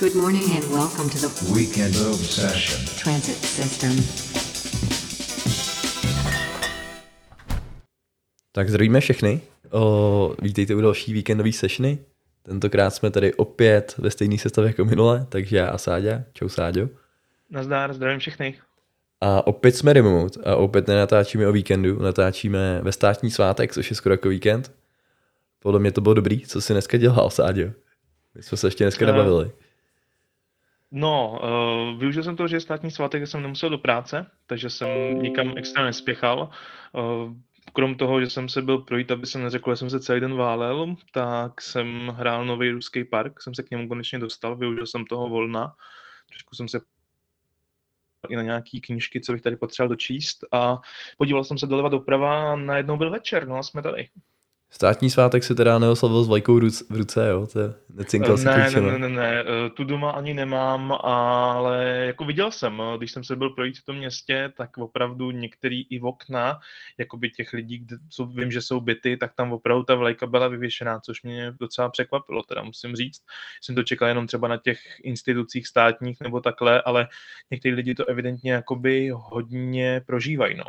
Good morning and welcome to the Weekend Obsession. Transit System. Tak zdravíme všechny. O, vítejte u další víkendové sessiony. Tentokrát jsme tady opět ve stejné sestavě jako minule, takže já a Sáďa. Čau Sáďo. Nazdár, zdravím všechny. A opět jsme remote a opět nenatáčíme o víkendu, natáčíme ve státní svátek, což je skoro jako víkend. Podle mě to bylo dobrý, co jsi dneska dělal, Sáďo. My jsme se ještě dneska Eh, nebavili. No, uh, využil jsem toho, že je státní svátek, jsem nemusel do práce, takže jsem nikam extra nespěchal. Uh, krom toho, že jsem se byl projít, aby jsem neřekl, že jsem se celý den válel, tak jsem hrál nový ruský park, jsem se k němu konečně dostal, využil jsem toho volna. Trošku jsem se i na nějaký knížky, co bych tady potřeboval dočíst a podíval jsem se doleva doprava a najednou byl večer, no a jsme tady. Státní svátek se teda neoslavil s vlajkou v ruce, jo? To je, necinkal Ne, ne, ne, ne, ne, eh, tu doma ani nemám, ale jako viděl jsem, eh, když jsem se byl projít v tom městě, tak opravdu některý i v okna, jakoby těch lidí, kde jsou, vím, že jsou byty, tak tam opravdu ta vlajka byla vyvěšená, což mě docela překvapilo, teda musím říct. Jsem to čekal jenom třeba na těch institucích státních nebo takhle, ale někteří lidi to evidentně jakoby hodně prožívají, no.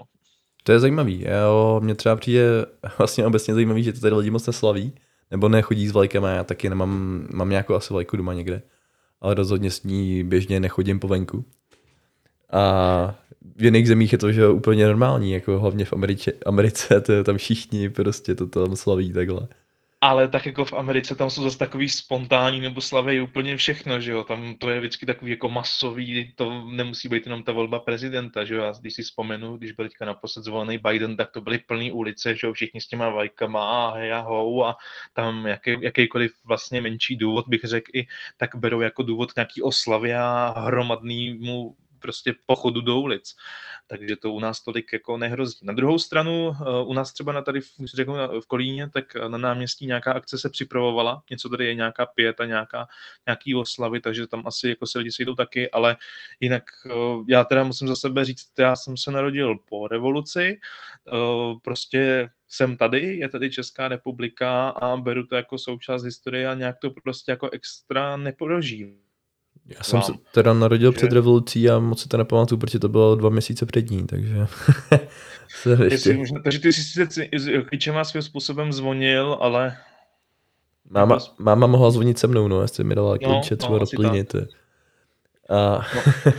To je zajímavý. Jo, mně třeba přijde vlastně obecně zajímavý, že to tady lidi moc neslaví, nebo nechodí s vlajkama, já taky nemám, mám nějakou asi vlajku doma někde, ale rozhodně s ní běžně nechodím po venku. A v jiných zemích je to že úplně normální, jako hlavně v Americe, Americe, to je tam všichni prostě to tam slaví takhle. Ale tak jako v Americe tam jsou zase takový spontánní nebo slaví úplně všechno, že jo, tam to je vždycky takový jako masový, to nemusí být jenom ta volba prezidenta, že jo, já když si vzpomenu, když byl teďka naposled zvolený Biden, tak to byly plný ulice, že jo, všichni s těma vajkama a hej a hou a tam jaký, jakýkoliv vlastně menší důvod, bych řekl i, tak berou jako důvod nějaký oslavě a hromadnému prostě pochodu do ulic. Takže to u nás tolik jako nehrozí. Na druhou stranu, eh, u nás třeba na tady, řeknu v Kolíně, tak na náměstí nějaká akce se připravovala, něco tady je nějaká pěta, nějaká, nějaký oslavy, takže tam asi jako se lidi sejdou taky, ale jinak eh, já teda musím za sebe říct, já jsem se narodil po revoluci, eh, prostě jsem tady, je tady Česká republika a beru to jako součást historie a nějak to prostě jako extra neprožívám. Já jsem se Vám. teda narodil Že- před revolucí a moc si to nepamatuju, protože to bylo dva měsíce před ní, takže Jestli možná, takže ty jsi sice klíčema svým způsobem zvonil, ale Máma, máma mohla zvonit se mnou, no, jestli mi dala No, klíče no, třeba do asi plínity. A,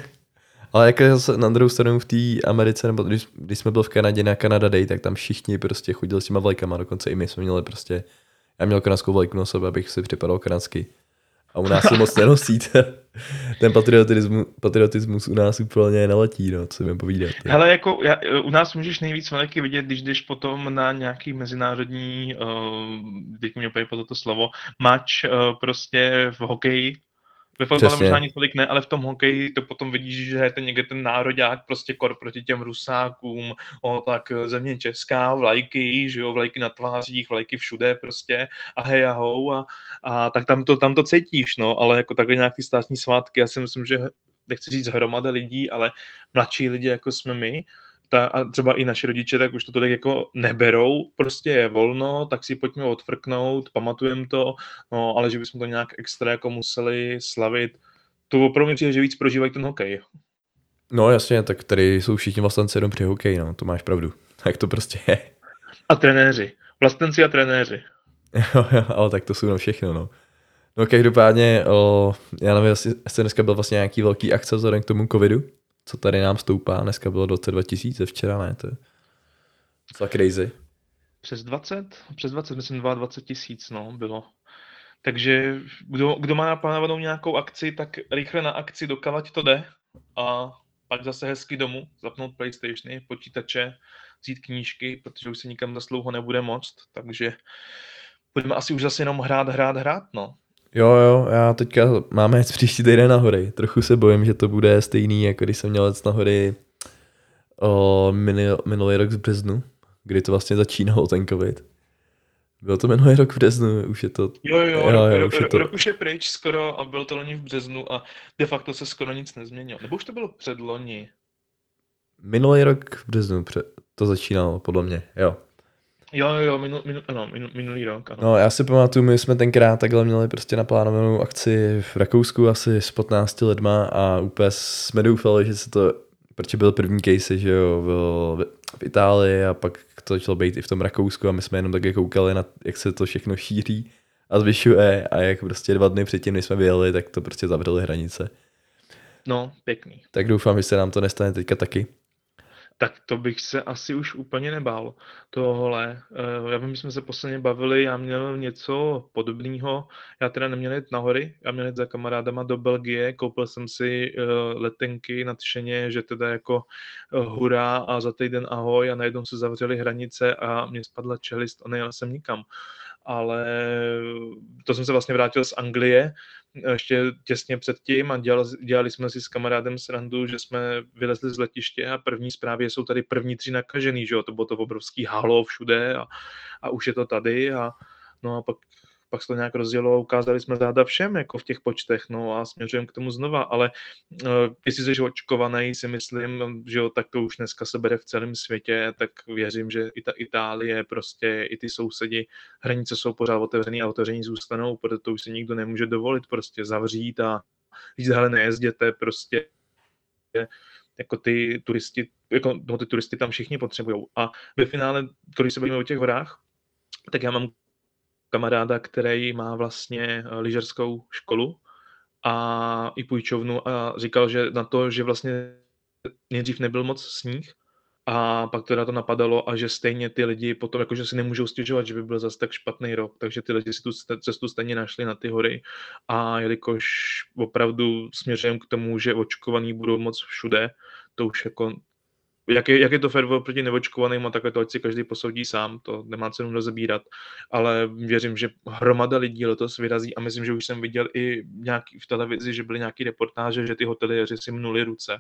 ale jako zase na druhou stranu v té Americe, nebo když, když jsme byli v Kanadě na Canada Day, tak tam všichni prostě chodili s těma vlajkama, dokonce i my jsme měli prostě, já měl kanadskou vlajku na sobě, abych si připadal kanadsky. A u nás se moc nenosí, ten- patriotismus, patriotismus u nás úplně neletí, no, co mi povídat. hele, jako já, u nás můžeš nejvíc vlajky vidět, když jdeš potom na nějaký mezinárodní, uh, teď mi úplně po toto slovo, match uh, prostě v hokeji. Ve fotbale možná ani tolik ne, ale v tom hokeji to potom vidíš, že je ten někde ten nároďák prostě kor proti těm rusákům, o, tak eh, země česká, vlajky, že jo, vlajky na tvářích, vlajky všude prostě a hej a hou a, a tak tam to, tam to cítíš, no, ale jako takhle nějaký státní svátky, já si myslím, že nechci říct hromada lidí, ale mladší lidi, jako jsme my, ta, a třeba i naši rodiče, tak už to tolik jako neberou, prostě je volno, tak si pojďme odfrknout, pamatujeme to, no, ale že bychom to nějak extra jako museli slavit, to opravdu mi přijde, že víc prožívají ten hokej. No jasně, tak tady jsou všichni vlastenci jenom při hokeji, no, to máš pravdu. Tak to prostě je. A trenéři, vlastenci a trenéři. Jo, jo, ale tak to jsou na všechno, no. No každopádně, o, já nevím, jestli jestli dneska byl vlastně nějaký velký akce vzhledem k tomu covidu, co tady nám stoupá, dneska bylo 22 tisíce, včera ne, to je docela crazy. Přes 20? Přes 20, myslím 22 tisíc, no, bylo. Takže kdo, kdo má naplánovanou nějakou akci, tak rychle na akci dokavať to jde a pak zase hezky domů, zapnout Playstationy, počítače, vzít knížky, protože už se nikam za dlouho nebude moct, takže budeme asi už zase jenom hrát, hrát, hrát, no. Jo, jo, já teďka máme jít příští týden na hory, trochu se bojím, že to bude stejný, jako když jsem měl jet na hory o, minul, minulý rok v březnu, kdy to vlastně začínalo ten covid. Byl to minulý rok v březnu, už je to Jo, jo, Jo, jo, jo, rok, už je to- rok už je pryč skoro a byl to loni v březnu a de facto se skoro nic nezměnilo. Nebo už to bylo předloni. Minulý rok v březnu to začínalo, podle mě, jo. Jo, jo, jo, minu, minu, ano, minu, minulý rok, ano. No, já si pamatuju, my jsme tenkrát takhle měli prostě naplánovanou akci v Rakousku asi s 15 lidma a úplně jsme doufali, že se to, protože byl první case, že jo, byl v Itálii a pak to začalo být i v tom Rakousku a my jsme jenom také koukali na, jak se to všechno šíří a zvyšuje a jak prostě dva dny předtím, než jsme vyjeli, tak to prostě zavřeli hranice. No, pěkný. Tak doufám, že se nám to nestane teďka taky. Tak to bych se asi už úplně nebál tohle. Eh, Já vím, že jsme se posledně bavili, já měl něco podobného. Já teda neměl jít na hory, já měl jít za kamarádama do Belgie, koupil jsem si eh, letenky nadšeně, že teda jako eh, hurá a za týden ahoj a najednou se zavřely hranice a mě spadla čelist a nejel jsem nikam. Ale to jsem se vlastně vrátil z Anglie, ještě těsně předtím a dělali, dělali jsme si s kamarádem srandu, že jsme vylezli z letiště a první zprávy jsou tady první tři nakažený, že jo, to bylo to obrovský halo všude a, a už je to tady a no a pak pak se to nějak rozdělo a ukázali jsme záda všem, jako v těch počtech, no a směřujeme k tomu znova, ale uh, jestli jsi očkovaný, si myslím, že jo, tak to už dneska se bere v celém světě, tak věřím, že i ta Itálie, prostě i ty sousedi, hranice jsou pořád otevřený a otevření zůstanou, protože to už si nikdo nemůže dovolit prostě zavřít a říct, hele, nejezděte, prostě jako ty turisti, jako, no, ty turisty tam všichni potřebují. A ve finále, když se bavíme o těch horách, tak já mám kamaráda, který má vlastně eh, lyžařskou školu a i půjčovnu a říkal, že na to, že vlastně nejdřív nebyl moc sníh a pak teda to napadalo a že stejně ty lidi potom jakože si nemůžou stěžovat, že by byl zase tak špatný rok, takže ty lidi si tu cestu stejně našli na ty hory a jelikož opravdu směřujem k tomu, že očkovaní budou moc všude, to už jako jak je, jak je to fair proti neočkovaným a takhle to ať si každý posoudí sám, to nemá cenu rozebírat, ale věřím, že hromada lidí letos vyrazí a myslím, že už jsem viděl i nějaký v televizi, že byly nějaký reportáže, že ty hoteliéři si mnuli ruce,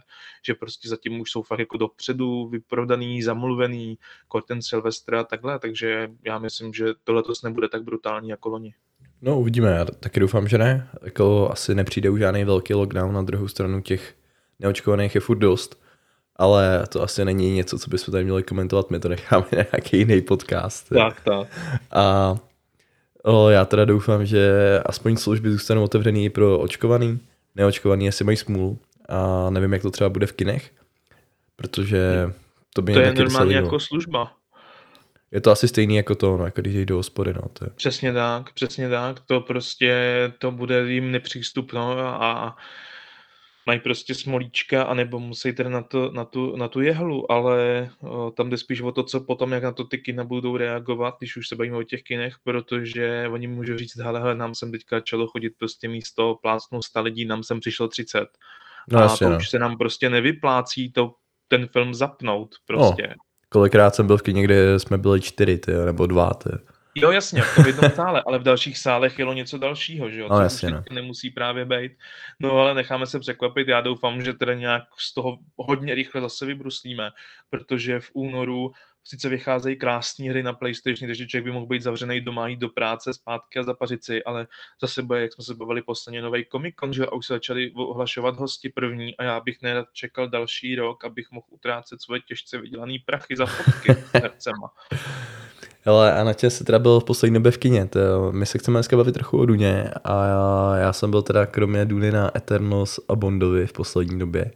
že prostě zatím už jsou fakt jako dopředu vyprodaný, zamluvený, Korten Silvestra a takhle, takže já myslím, že to letos nebude tak brutální jako loni. No uvidíme, já taky doufám, že ne. Jako asi nepřijde už žádný velký lockdown, na druhou stranu těch neočkovaných je furt dost ale to asi není něco, co bychom tady měli komentovat, my to necháme na nějaký jiný podcast. Tak, tak. A o, já teda doufám, že aspoň služby zůstanou otevřený i pro očkovaný, neočkovaný asi mají smůlu a nevím, jak to třeba bude v kinech, protože to by To je normálně jako služba. Je to asi stejný jako to, no, jako když jdou do hospody, no. To je... Přesně tak, přesně tak, to prostě, to bude jim nepřístupno a mají prostě smolíčka, anebo musí teda na, to, na, tu, na tu jehlu, ale o, tam jde spíš o to, co potom, jak na to ty kina budou reagovat, když už se bavíme o těch kinech, protože oni můžou říct, hele, hele, nám sem teďka začalo chodit prostě místo plácnou 100 lidí, nám sem přišlo 30. No, a jasně, to no. už se nám prostě nevyplácí to, ten film zapnout prostě. No, kolikrát jsem byl v kině, kde jsme byli čtyři, ty, nebo dva, ty. Jo, jasně, v tom jednom sále, ale v dalších sálech jelo něco dalšího, že jo? No, jasně, no. nemusí právě být. No ale necháme se překvapit, já doufám, že teda nějak z toho hodně rychle zase vybruslíme, protože v únoru sice vycházejí krásné hry na PlayStation, takže člověk by mohl být zavřený doma, jít do práce, zpátky a zapařit si, ale zase bude, jak jsme se bavili posledně, nový Comic Con, že a už se začali ohlašovat hosti první a já bych nerad čekal další rok, abych mohl utrácet svoje těžce vydělané prachy za fotky hercema. Ale a na tě se teda byl v poslední době v kině. To, my se chceme dneska bavit trochu o Duně a já, já jsem byl teda kromě Duny na Eternals a Bondovi v poslední době.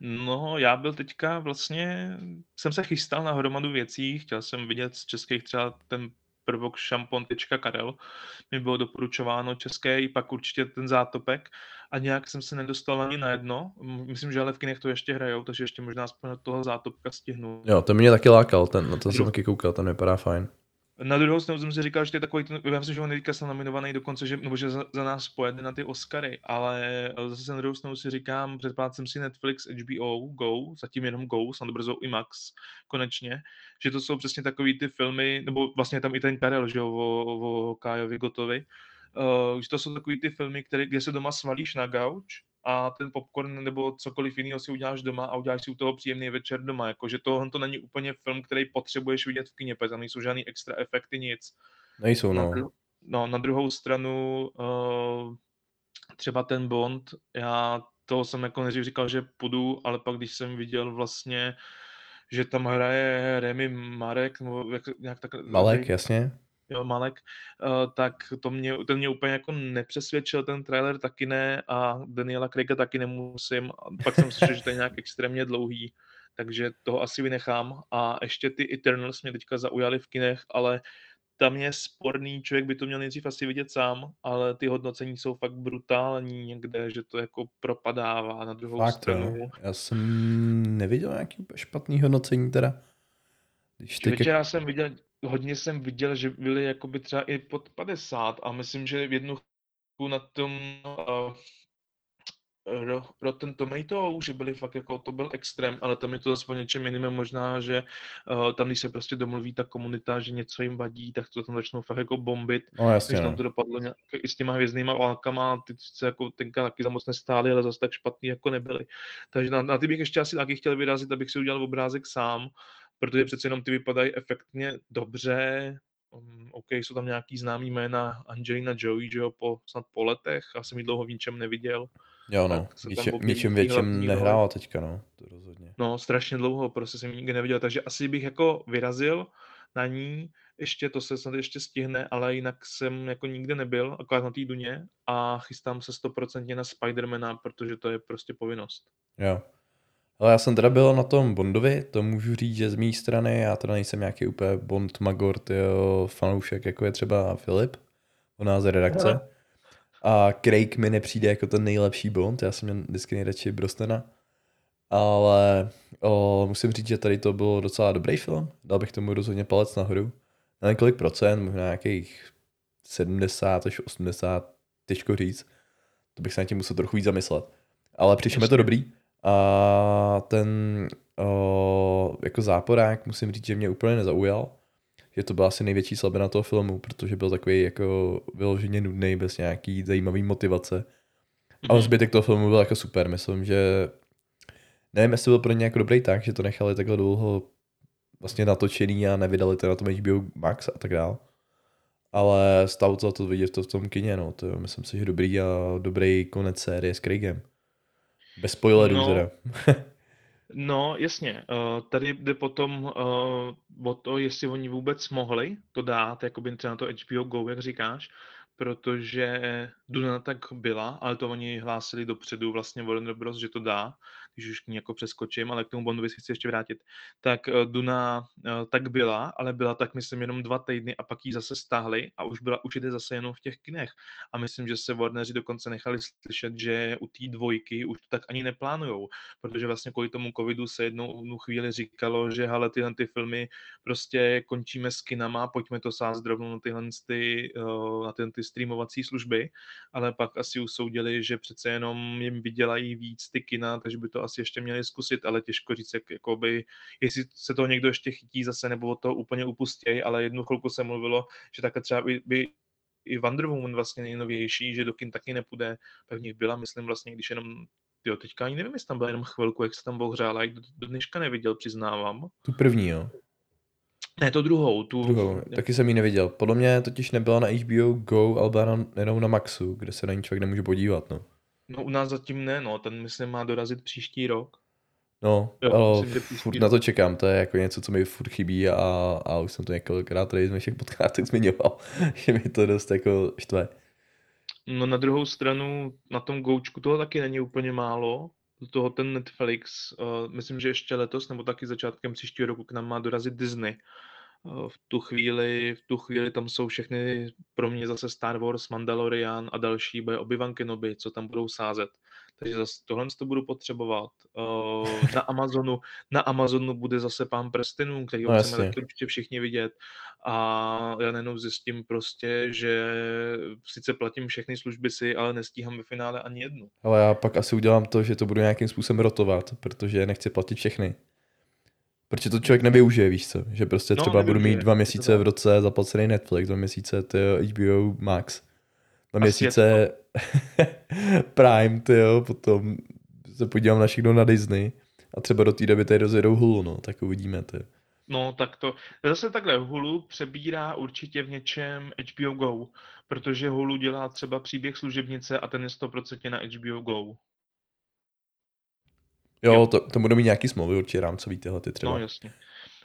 No, já byl teďka vlastně, jsem se chystal na hromadu věcí, chtěl jsem vidět z českých třeba ten prvok šampon.karel, mi bylo doporučováno české, pak určitě ten zátopek a nějak jsem se nedostal ani na jedno. Myslím, že ale v kinech to ještě hrajou, takže ještě možná aspoň toho zátopka stihnu. Jo, to mě taky lákal, ten, na to jsem taky koukal, ten vypadá fajn. Na druhou stranu jsem si říkal, že to je takový, já myslím, že on teďka jsem nominovaný dokonce, že, nebo že za, za, nás pojede na ty Oscary, ale zase na druhou stranu si říkám, předplácím si Netflix, HBO, Go, zatím jenom Go, snad brzo i Max, konečně, že to jsou přesně takový ty filmy, nebo vlastně tam i ten Karel, že jo, o, o Kájovi Gotovi, uh, že to jsou takový ty filmy, které, kde se doma svalíš na gauč a ten popcorn nebo cokoliv jiného si uděláš doma a uděláš si u toho příjemný večer doma. Jakože to, to není úplně film, který potřebuješ vidět v kině, protože tam nejsou žádný extra efekty, nic. Nejsou, no. Na, no, na druhou stranu uh, třeba ten Bond, já toho jsem jako nejdřív říkal, že půjdu, ale pak když jsem viděl vlastně že tam hraje Remy Marek, nebo jak, nějak tak... Malek, jasně. Jo, Malek, uh, tak to mě, ten mě úplně jako nepřesvědčil, ten trailer taky ne a Daniela Craiga taky nemusím. A pak jsem slyšel, že to je nějak extrémně dlouhý, takže toho asi vynechám. A ještě ty Eternals mě teďka zaujaly v kinech, ale tam je sporný, člověk by to měl nejdřív asi vidět sám, ale ty hodnocení jsou fakt brutální někde, že to jako propadává na druhou Fakt, stranu. jo. Já jsem neviděl nějaký špatný hodnocení teda. Když teď, Večera jsem viděl, hodně jsem viděl, že byli jakoby třeba i pod 50 a myslím, že v jednu chvíli na tom uh, Ro- Rotten Tomato, že byli fakt jako, to byl extrém, ale tam je to zase něčem jiným, možná, že uh, tam, když se prostě domluví ta komunita, že něco jim vadí, tak to tam začnou fakt jako bombit. no jasně, Když no. tam to dopadlo nějak, i s těma hvězdnýma válkama, ty se jako tenka taky za moc nestály, ale zase tak špatný jako nebyly. Takže na, na ty bych ještě asi taky chtěl vyrazit, abych si udělal obrázek sám, protože přece jenom ty vypadají efektně dobře, Um, OK, jsou tam nějaký známý jména Angelina Jolie, že jo, po, snad po letech, já jsem ji dlouho v ničem neviděl. Jo, no. Ničem, ničem větším nehrála teďka, no. To rozhodně. No, strašně dlouho, prostě jsem ji nikdy neviděl, takže asi bych jako vyrazil na ní, ještě to se snad ještě stihne, ale jinak jsem jako nikde nebyl, akorát na té duně a chystám se stoprocentně na Spidermana, protože to je prostě povinnost. Jo. Ale já jsem teda byl na tom Bondovi, to můžu říct, že z mé strany, já teda nejsem nějaký úplně Bond Magor, tyjo, fanoušek, jako je třeba Filip, u nás z redakce. A Craig mi nepřijde jako ten nejlepší Bond, já jsem měl vždycky nejradši Brostena. Ale o, musím říct, že tady to byl docela dobrý film, dal bych tomu rozhodně palec nahoru. Na několik procent, možná nějakých 70 až 80, těžko říct. To bych se na tím musel trochu víc zamyslet. Ale přišlo mi to dobrý. A ten o, jako záporák musím říct, že mě úplně nezaujal. Že to byla asi největší slabina toho filmu, protože byl takový jako vyloženě nudný, bez nějaký zajímavý motivace. Ale Mhm. zbytek toho filmu byl jako super. Myslím, že nevím, jestli byl pro ně jako dobrý tak, že to nechali takhle dlouho vlastně natočený a nevydali to na tom HBO Max a tak dál. Ale stalo to za to vidět to v tom kině, no. To je, myslím si, že dobrý a dobrý konec série s Craigem. Bez spoilerů No. teda. No, jasně. Uh, tady jde potom uh, o to, jestli oni vůbec mohli to dát, jakoby třeba na to HBO Go, jak říkáš, protože Duna tak byla, ale to oni hlásili dopředu vlastně Warner Bros., že to dá, když už k ní jako přeskočím, ale k tomu Bondovi si chci ještě vrátit. Tak uh, Duna uh, tak byla, ale byla tak myslím jenom dva týdny a pak ji zase stáhli a už byla jde zase jenom v těch kinech. A myslím, že se Warneri dokonce nechali slyšet, že u té dvojky už to tak ani neplánujou, protože vlastně kvůli tomu covidu se jednou jednu chvíli říkalo, že hele, tyhle ty filmy prostě končíme s kinama, pojďme to sázt rovnou na tyhle ty, uh, na tyhle ty streamovací služby, ale pak asi usoudili, že přece jenom jim vydělají víc ty kina, takže by to asi ještě měli zkusit, ale těžko říct, jak, jakoby, jestli se toho někdo ještě chytí zase, nebo toho úplně upustějí, ale jednu chvilku se mluvilo, že takhle třeba by, by i Wonder Woman vlastně nejnovější, že do kin taky nepůjde, nich byla, myslím vlastně, když jenom Jo, teďka ani nevím, jestli tam byla jenom chvilku, jak se tam bohřála, jak do, do dneška neviděl, přiznávám. Tu první, jo. Ne, to druhou, tu... Druhou. Taky jsem ji neviděl. Podle mě totiž nebyla na HBO Go, ale byla na, jenom na Maxu, kde se na ní člověk nemůže podívat, no. No u nás zatím ne, no, ten myslím má dorazit příští rok. No, Jo, ale myslím, furt rok. na to čekám, to je jako něco, co mi furt chybí a, a už jsem to několikrát tady z všech podcastech zmiňoval, že mi to dost jako štve. No na druhou stranu, na tom Goučku toho taky není úplně málo. Do toho ten Netflix, uh, myslím, že ještě letos nebo taky začátkem příštího roku k nám má dorazit Disney. Uh, v tu chvíli, v tu chvíli tam jsou všechny pro mě zase Star Wars, Mandalorian a další, bude Obi-Wan Kenobi, co tam budou sázet. Takže zase tohle to budu potřebovat. Uh, na Amazonu, na Amazonu bude zase Pán prstenů, který No chceme taky určitě všichni vidět. A já nejenom zjistím prostě, že sice platím všechny služby si, ale nestíhám ve finále ani jednu. Ale já pak asi udělám to, že to budu nějakým způsobem rotovat, protože nechci platit všechny. Protože to člověk nevyužije, víš co? Že prostě No, třeba budu mít nevyužije, dva měsíce v roce zaplacený Netflix, dva měsíce ty HBO Max, dva Asi měsíce Prime, ty jo, potom se podívám na všechno na Disney a třeba do té doby tady rozjedou Hulu, no, tak uvidíme, ty. No tak to, zase takhle Hulu přebírá určitě v něčem HBO Go, protože Hulu dělá třeba příběh služebnice a ten je 100% na HBO Go. Jo, Jo. to, to budou mít nějaký smlouvy určitě rámcový tyhle ty třeba. No jasně.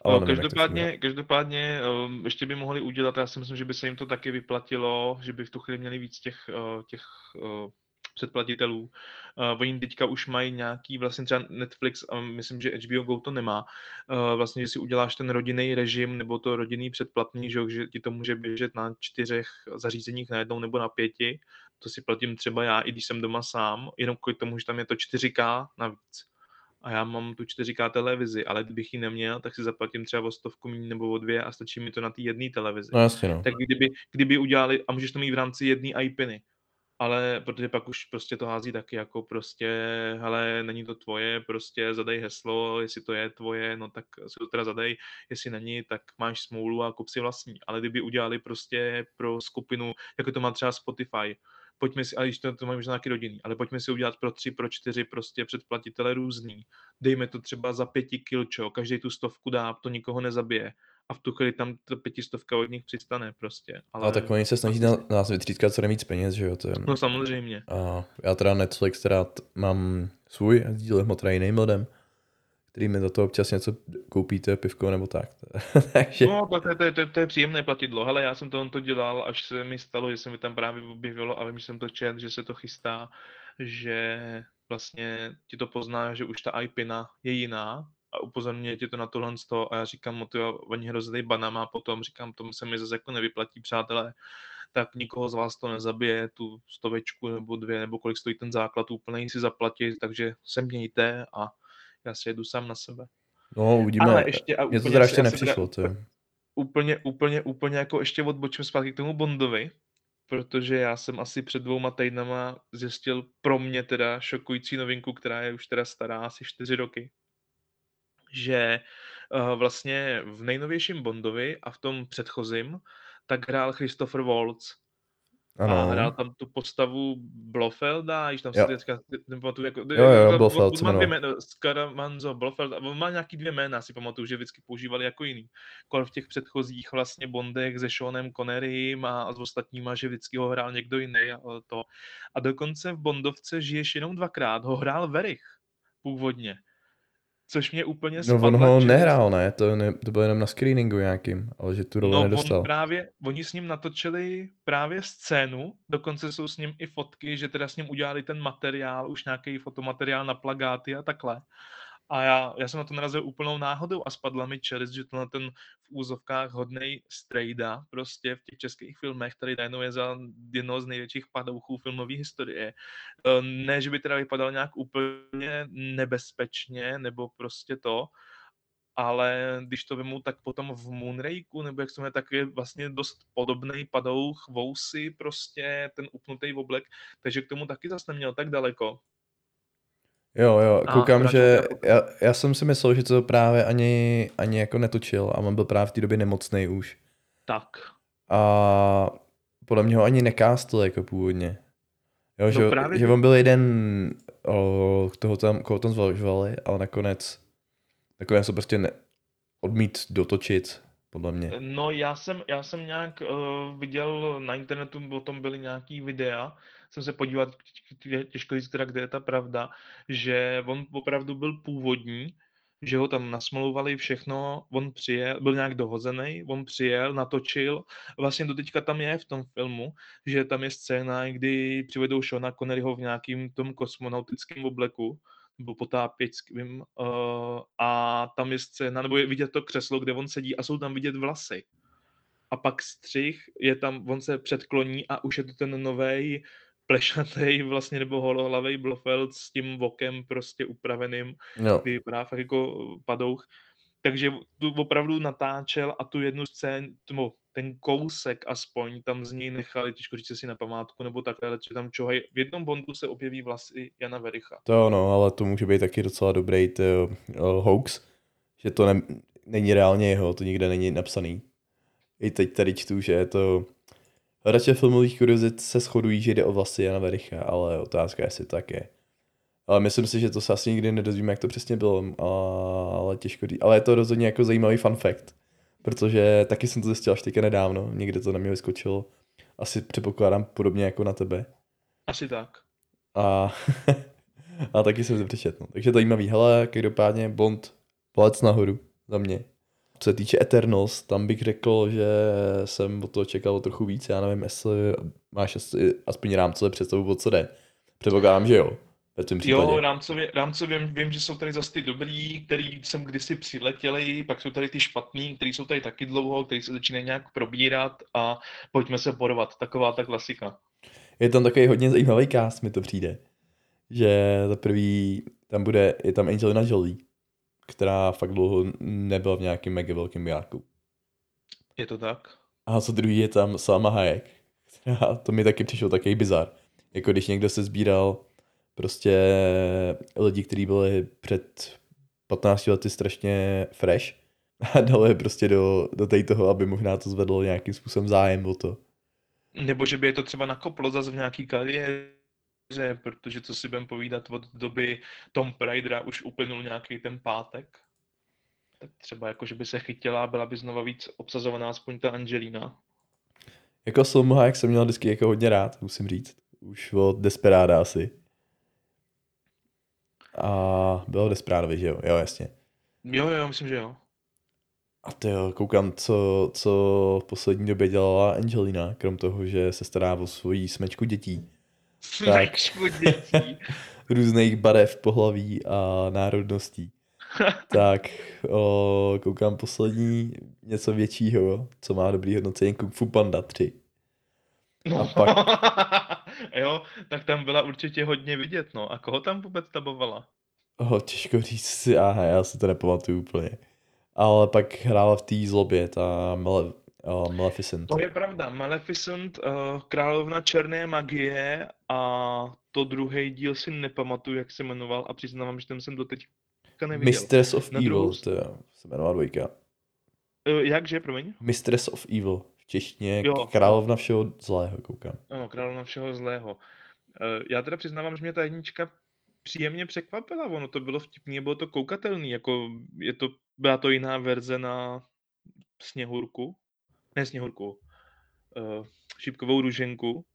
ale No, nevím, každopádně, každopádně um, ještě by mohli udělat, já si myslím, že by se jim to taky vyplatilo, že by v tu chvíli měli víc těch, uh, těch uh, předplatitelů. Uh, oni teďka už mají nějaký, vlastně třeba Netflix, a myslím, že HBO Go to nemá, uh, vlastně, že si uděláš ten rodinný režim nebo to rodinný předplatný, že, že ti to může běžet na čtyřech zařízeních najednou nebo na pěti, to si platím třeba já, i když jsem doma sám, jenom kvůli tomu, že tam je to 4K navíc a já mám tu 4K televizi, ale kdybych ji neměl, tak si zaplatím třeba o stovku méně nebo o dvě a stačí mi to na té jedné televizi. No jasně, no. Tak kdyby, kdyby udělali, a můžeš to mít v rámci jedné IPiny, ale protože pak už prostě to hází taky jako prostě, hele, není to tvoje, prostě zadej heslo, jestli to je tvoje, no tak si to teda zadej, jestli není, tak máš smůlu a kup si vlastní. Ale kdyby udělali prostě pro skupinu, jako to má třeba Spotify, pojďme si, a když to, to mají možná nějaký rodinný, ale pojďme si udělat pro tři, pro čtyři prostě předplatitele různý. Dejme to třeba za pěti kilčo, každý tu stovku dá, to nikoho nezabije. A v tu chvíli tam ta pětistovka od nich přistane prostě. Ale, Ale tak oni se snaží na nás vytřískat co nejvíc peněz, že jo, to je... No samozřejmě. A já teda Netflix teda t- mám svůj a sdílím ho teda jiným lidem, který mi za to občas něco koupíte, pivko nebo tak. Takže, No, to, to, to, to, je příjemné platidlo. Hele, já jsem to, to dělal, až se mi stalo, že se mi tam právě objevilo a vím, že jsem to čet, že se to chystá, že vlastně ti to pozná, že už ta IPina je jiná a upozorňuje tě to na tohle a já říkám, no to oni hrozný banama potom říkám, tomu se mi zase jako nevyplatí, přátelé, tak nikoho z vás to nezabije, tu stovečku nebo dvě, nebo kolik stojí ten základ úplný si zaplatit, takže se mějte a já si jedu sám na sebe. no uvidíme. Ale ještě, a Mně to teda ještě nepřišlo, to úplně, úplně, úplně jako ještě odbočím zpátky k tomu Bondovi, protože já jsem asi před dvouma týdnama zjistil pro mě teda šokující novinku, která je už teda stará asi čtyři roky, že uh, vlastně v nejnovějším Bondovi a v tom předchozím tak hrál Christopher Waltz. A hrál Ano, tam tu postavu Blofelda, již tam se teďka nepamatuju, jako, Jo, jo, on- Blofeld má dvě jména, Scaramanzo, Blofeld, a on má nějaký dvě jména, si pamatuju, že vždycky používali jako jiný. Kol v těch předchozích vlastně Bondech se Seanem Connerym a, a s ostatníma, že vždycky ho hrál někdo jiný a to. A dokonce v Bondovce žiješ jenom dvakrát, ho hrál Verich původně. Což mě úplně no on spadla ho čelist. nehrál, ne? To, ne, to bylo jenom na screeningu nějakým, ale že tu roli No, on nedostal. právě, oni s ním natočili právě scénu, dokonce jsou s ním i fotky, že teda s ním udělali ten materiál, už nějaký fotomateriál na plagáty a takhle. A já, já jsem na to narazil úplnou náhodou a spadla mi čelist, že to na ten v úzovkách hodnej strejda prostě v těch českých filmech, který najednou je za jednoho z největších padouchů filmové historie. Eh, Ne, že by teda vypadal nějak úplně nebezpečně, nebo prostě to, ale když to vemu, tak potom v Moonrakeu, nebo jak jmenuje, tak je vlastně dost podobný padouch, vousy, prostě ten upnutý oblek, takže k tomu taky zase neměl tak daleko. Jo, jo, koukám, že se já, já jsem si myslel, že to právě ani, ani jako netočil a on byl právě v té době nemocný už. Tak. A podle mě ho ani nekástl jako původně. Jo, No že, právě, že on byl jeden, o, toho tam, koho tam zvažovali, ale nakonec, nakonec to prostě ne, odmít dotočit, podle mě. No já jsem, já jsem nějak uh, viděl na internetu, o tom byly nějaký videa, jsem se podívat, tě- těžko říct kde je ta pravda, že on opravdu byl původní, že ho tam nasmlouvali všechno, on přijel, byl nějak dohozený, on přijel, natočil, vlastně do teďka tam je v tom filmu, že tam je scéna, kdy přivedou Shona Conneryho v nějakým tom kosmonautickém obleku, nebo potápěčským, uh, a tam je scéna, nebo je vidět to křeslo, kde on sedí a jsou tam vidět vlasy. A pak střih, je tam, on se předkloní a už je to ten novej plešatý vlastně nebo holohlavý Blofeld s tím vokem prostě upraveným, No, kdy vypadá fakt jako padouch. Takže tu opravdu natáčel a tu jednu scénu, ten kousek aspoň tam z něj nechali, těžko říct si na památku, nebo takhle, ale že tam čohaj. V jednom Bondu se objeví vlasy Jana Vericha. to no, ale to může být taky docela dobrý to, uh, hoax, že to ne, není reálně jeho, to nikde není napsaný. I teď tady čtu, že je to... Hledače filmových kuriozit se shodují, že jde o vlasy Jana Vericha, ale otázka je, jestli to tak je. Ale myslím si, že to se asi nikdy nedozvíme, jak to přesně bylo, ale těžko říct. Ale je to rozhodně jako zajímavý fun fact, protože taky jsem to zjistil až teďka nedávno, někde to na mě vyskočilo. Asi předpokládám podobně jako na tebe. Asi tak. A A taky jsem si přečet, no. Takže to zajímavý. Hele, každopádně Bond palec nahoru za mě. Co se týče Eternals, tam bych řekl, že jsem od toho čekal trochu víc. Já nevím, jestli máš asi, aspoň rámcové představu, o co jde. Předpokládám, že jo. V tom případě. Jo, rámcově, rámcově vím, vím, že jsou tady zase ty dobrý, který jsem kdysi přiletěli, pak jsou tady ty špatný, který jsou tady taky dlouho, který se začínají nějak probírat a pojďme se porovat. Taková ta klasika. Je tam takový hodně zajímavý cast, mi to přijde. Že za prvý tam bude, je tam Angelina Jolie, která fakt dlouho nebyla v nějakém mega velkém járku. Je to tak? A co druhý je tam Salma Hayek, která, to mi taky přišlo takový bizar. Jako když někdo se sbíral prostě lidi, kteří byli před 15 lety strašně fresh a dal je prostě do, do tej toho, aby možná to zvedlo nějakým způsobem zájem o to. Nebo že by je to třeba nakoplo zase v nějaký kariéře, protože co si budeme povídat od doby Tom Pridera už uplynul nějaký ten pátek. Tak třeba jako, že by se chytila a byla by znova víc obsazovaná aspoň ta Angelina. Jako Salma jak jsem měl vždycky jako hodně rád, musím říct. Už od Desperada asi. A bylo Desperadovi, že jo? Jo, jasně. Jo, jo, myslím, že jo. A to jo, koukám, co, co v poslední době dělala Angelina, krom toho, že se stará o svoji smečku dětí. Smečku dětí. Různých barev, pohlaví a národností. tak o, koukám poslední něco většího, co má dobrý hodnocení Kung Fu Panda 3. No. A pak... jo, tak tam byla určitě hodně vidět, no. A koho tam vůbec tabovala? Oh, těžko říct si, aha, já si to nepamatuju úplně. Ale pak hrála v té zlobě, ta uh, Maleficent. To je pravda, Maleficent, uh, královna černé magie a to druhý díl si nepamatuju, jak se jmenoval a přiznávám, že ten jsem doteď neviděl. Mistress of Na Evil, druhou- to je, se jmenovala dvojka. Uh, jakže, promiň? Mistress of Evil, v češtině Jo. královna všeho zlého, koukám. Ano, královna všeho zlého. Eh, Já teda přiznávám, že mě ta jednička příjemně překvapila. Ono to bylo vtipný, bylo to koukatelný. Jako je to, byla to jiná verze na Sněhurku. Ne Sněhurku. Uh, šipkovou ruženku.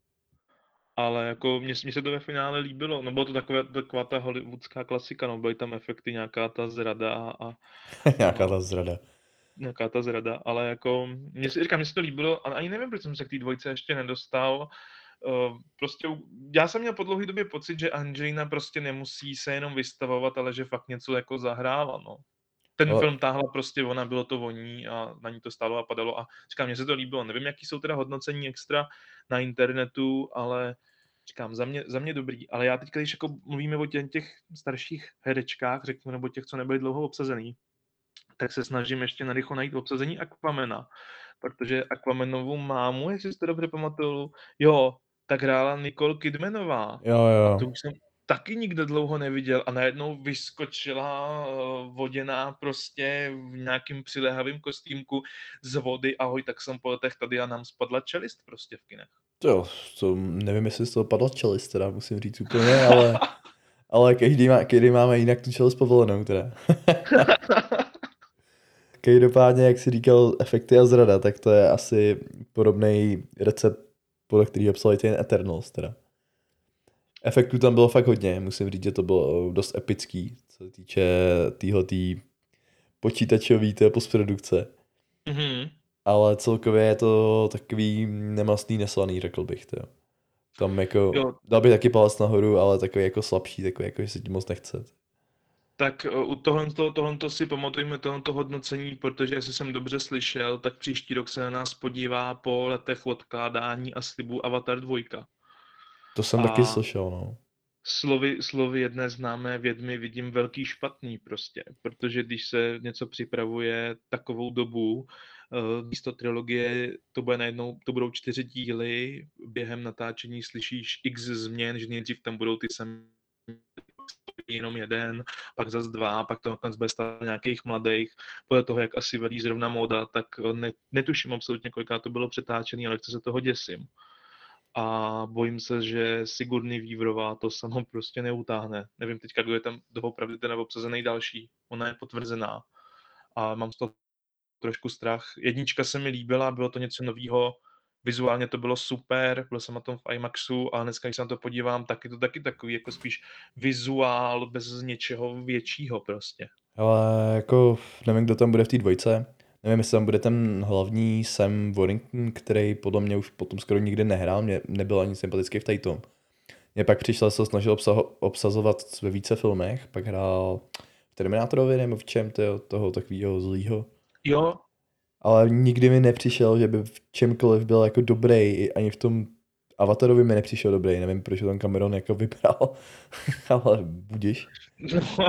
Ale jako mně, mně se to ve finále líbilo. No bylo to takové, taková ta hollywoodská klasika. No byly tam efekty, nějaká ta zrada a, a Nějaká ta zrada. nějaká ta zrada, ale jako, mně se, říkám, mně se to líbilo, ale ani nevím, proč jsem se k té dvojce ještě nedostal. Uh, prostě, já jsem měl po dlouhé době pocit, že Angelina prostě nemusí se jenom vystavovat, ale že fakt něco jako zahrála, no. Ten film táhla prostě ona, bylo to voní a na ní to stálo a padalo a říkám, mně se to líbilo. Nevím, jaký jsou teda hodnocení extra na internetu, ale říkám, za mě, za mě dobrý. Ale já teď, když jako mluvíme o těch, těch starších herečkách, řeknu, nebo těch, co nebyli dlouho obsazený, tak se snažím ještě narychlo najít obsazení Aquamena, protože Aquamenovou mámu, jestli si to dobře pamatuju, jo, tak hrála Nicole Kidmanová. Jo, jo. To už jsem taky nikdo dlouho neviděl a najednou vyskočila uh, voděná prostě v nějakým přilehavým kostýmku z vody, ahoj, tak jsem po letech tady a nám spadla čelist prostě v kinech. To, to nevím, jestli z toho padla čelist, teda musím říct úplně, ale, ale každý, má, každý máme jinak tu čelist povolenou, teda. Každopádně, jak si říkal, efekty a zrada, tak to je asi podobný recept, podle kterého psali ten Eternals, teda. Efektů tam bylo fakt hodně, musím říct, že to bylo dost epický, co se týče týhle tý počítačový té postprodukce. Mhm. Ale celkově je to takový nemastný, neslaný, řekl bych to. Tam jako, Jo. dal bych taky palec nahoru, ale takový jako slabší, takový jako, že se ti moc nechce. Tak uh, u tohle, tohle si pamatujeme tohoto hodnocení, protože jestli jsem dobře slyšel, tak příští rok se na nás podívá po letech odkládání a slibu Avatar 2. To jsem A- taky slyšel, no. Slovy, slovy jedné známé vědmy vidím velký špatný prostě, protože když se něco připravuje takovou dobu, eh, místo trilogie to bude najednou, to budou čtyři díly, během natáčení slyšíš x změn, že nejdřív tam budou ty samé jenom jeden, pak zase dva, pak to nakonec bude stát nějakých mladých, podle toho, jak asi velí zrovna móda, tak ne, netuším absolutně, kolikrát to bylo přetáčené, ale chce se toho děsím. A bojím se, že Sigurny Vývrová to samo prostě neutáhne. Nevím teďka, kdo je tam doopravdy ten obsazený další. Ona je potvrzená. A mám z toho trošku strach. Jednička se mi líbila, bylo to něco nového, vizuálně to bylo super, byl jsem na tom v IMAXu, ale dneska, když se na to podívám, tak je to taky takový jako spíš vizuál bez něčeho většího prostě. Ale jako nevím, kdo tam bude v té dvojce. Nevím, jestli tam bude ten hlavní Sam Warrington, který podle mě už potom skoro nikdy nehrál, mě nebyl ani sympatický v Tatum. Mě pak přišel, se snažil obsaho- obsazovat ve více filmech, pak hrál v Terminátorovi nebo v čem to, toho takového zlýho. Jo, Ale nikdy mi nepřišel, že by v čemkoliv byl jako dobrý, ani v tom Avatarovi mi nepřišel dobrý, nevím, proč ho tam Cameron jako vybral, ale budíš. no,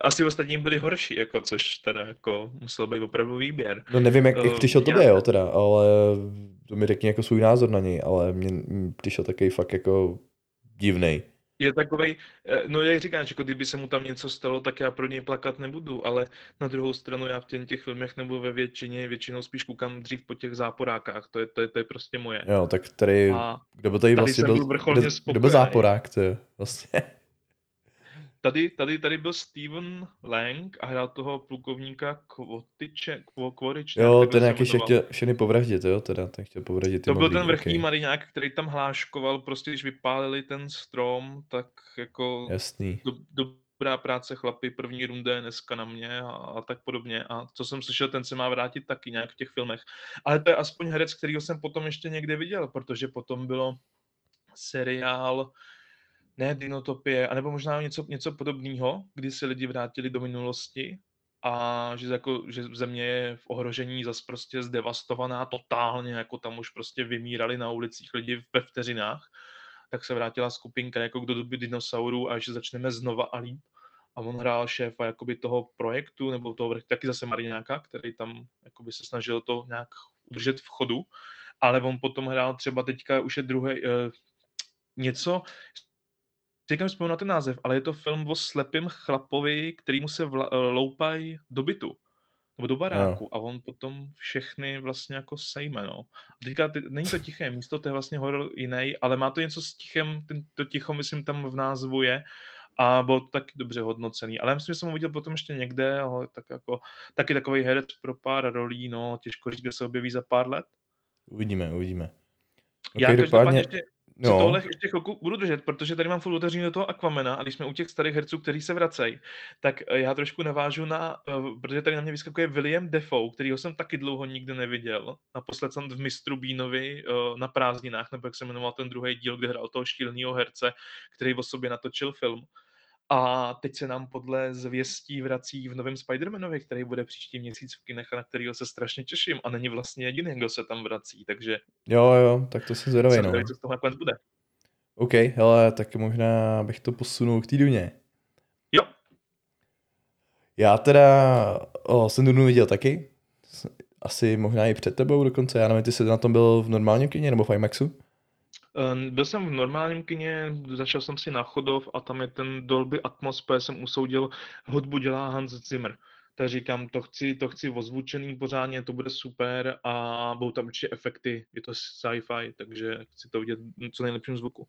asi ostatní byli horší, jako, což teda jako musel být opravdu výběr. No nevím, jak, jak Eh, přišel tobě, jo, teda, ale to mi řekni jako svůj názor na něj, ale mně přišel takový fakt jako divnej. je takovej, eh, no jak říkáš, jako kdyby se mu tam něco stalo, tak já pro něj plakat nebudu, ale na druhou stranu já v těch, těch filmech nebo ve většině, většinou spíš koukám dřív po těch záporákách, to je, to je, to je prostě moje. Jo, tak tady, A kdo byl tady tady vlastně byl, kdo, kdo byl záporák, to je vlastně. Tady, tady, tady byl Steven Lang a hrál toho plukovníka Kvotiče, Kvo- Kvorič, nějak Jo, ten nějaký chtěl všechny povraždit, jo, teda, ten chtěl povraždit To byl modrý, ten vrchní okej. mariňák, který tam hláškoval, prostě když vypálili ten strom, tak jako Jasný. do, dobrá práce chlapi, první runda dneska na mě a, a tak podobně. A co jsem slyšel, ten se má vrátit taky nějak v těch filmech. Ale to je aspoň herec, kterýho jsem potom ještě někde viděl, protože potom bylo seriál ne Dinotopie, anebo možná něco, něco podobného, kdy se lidi vrátili do minulosti a že, jako, že země je v ohrožení zas prostě zdevastovaná totálně, jako tam už prostě vymírali na ulicích lidi ve vteřinách, tak se vrátila skupinka jako do doby dinosaurů a že začneme znova a líp. A on hrál šéfa jakoby toho projektu, nebo toho taky zase Mariňáka, který tam jakoby se snažil to nějak udržet v chodu, ale on potom hrál třeba teďka už je druhý, uh, něco, Říkám, vzpomínám na ten název, ale je to film o slepým chlapovi, kterýmu se vla, eh, loupají do bytu nebo do baráku a on potom všechny vlastně jako sejme, no. A teďka, ty, není to tiché místo, to je vlastně horor jiný, ale má to něco s tichem, ten, to ticho, myslím, tam v názvu je a bylo to taky dobře hodnocený. Ale já myslím, že jsem ho viděl potom ještě někde, ale tak jako, taky takový herec pro pár rolí, no, těžko říct, kde se objeví za pár let. Uvidíme, uvidíme. Já Okay, každopádně dokladně, ještě, No. tohle ještě chvilku budu držet, protože tady mám furt otevřený do toho Aquamena a když jsme u těch starých herců, kteří se vracejí, tak eh, já trošku navážu na, uh, protože tady na mě vyskakuje William Defoe, kterýho jsem taky dlouho nikdy neviděl. Naposled jsem v Mistru Beanovi uh, na prázdninách, nebo jak se jmenoval ten druhý díl, kde hrál toho šíleného herce, který o sobě natočil film. A teď se nám podle zvěstí vrací v novém Spider-Manovi, který bude příští měsíc v kinech a na kterého se strašně těším. A není vlastně jediný, kdo se tam vrací, takže jo, jo, tak to jsem zvědavý, no. co z toho nakonec bude. OK, hele, tak možná bych to posunul k té Duně. Jo, Já teda o, jsem Dunu viděl taky, asi možná i před tebou dokonce, já nevím, ty jsi na tom byl v normálním kině nebo v IMAXu? Eh, Byl jsem v normálním kině, začal jsem si na Chodov a tam je ten Dolby Atmos, jsem usoudil, hudbu dělá Hans Zimmer. Tak říkám, to chci, to chci ozvučený pořádně, to bude super a budou tam určitě efekty, je to sci-fi, takže chci to vidět co nejlepším zvuku.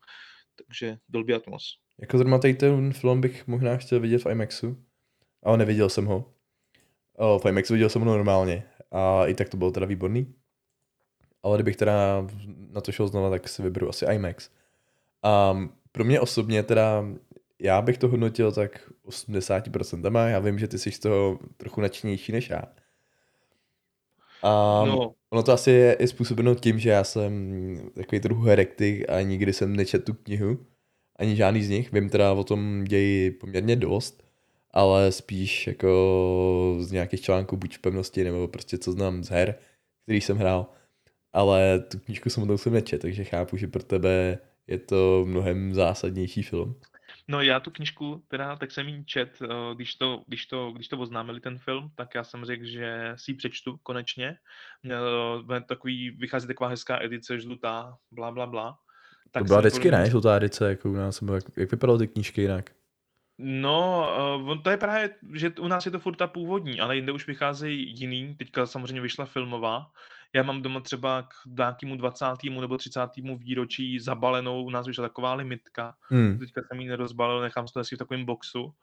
Takže Dolby Atmos. Jako zrovna tady ten film bych možná chtěl vidět v IMAXu, ale neviděl jsem ho. O, v IMAXu viděl jsem ho normálně a i tak to bylo teda výborný. Ale kdybych teda na to šel znova, tak si vyberu asi IMAX. A pro mě osobně teda, já bych to hodnotil tak 80%. Já vím, že ty jsi z toho trochu nadšenější než já. A No, ono to asi je i způsobeno tím, že já jsem takový trochu herektik a nikdy jsem nečetl tu knihu. Ani žádný z nich. Vím teda o tom ději poměrně dost, ale spíš jako z nějakých článků buď v pevnosti, nebo prostě co znám z her, který jsem hrál. Ale tu knížku jsem o tom jsem nečet, takže chápu, že pro tebe je to mnohem zásadnější film. No já tu knižku, teda, tak jsem jí čet, eh, když to, když to, když to oznámili ten film, tak já jsem řekl, že si ji přečtu konečně. Bude takový, vychází taková hezká edice, žlutá, bla, bla, bla. Tak to byla vždycky, podle ne? mě- Žlutá edice, jako u nás, jak, jak vypadaly ty knížky jinak? No, uh, on to je právě, že u nás je to furt ta původní, ale jinde už vycházejí jiný. Teďka samozřejmě vyšla filmová. Já mám doma třeba k nějakému 20. nebo 30. výročí zabalenou, u nás vyšla taková limitka. Hmm. Teďka jsem ji nerozbalil, nechám to asi v takovém boxu.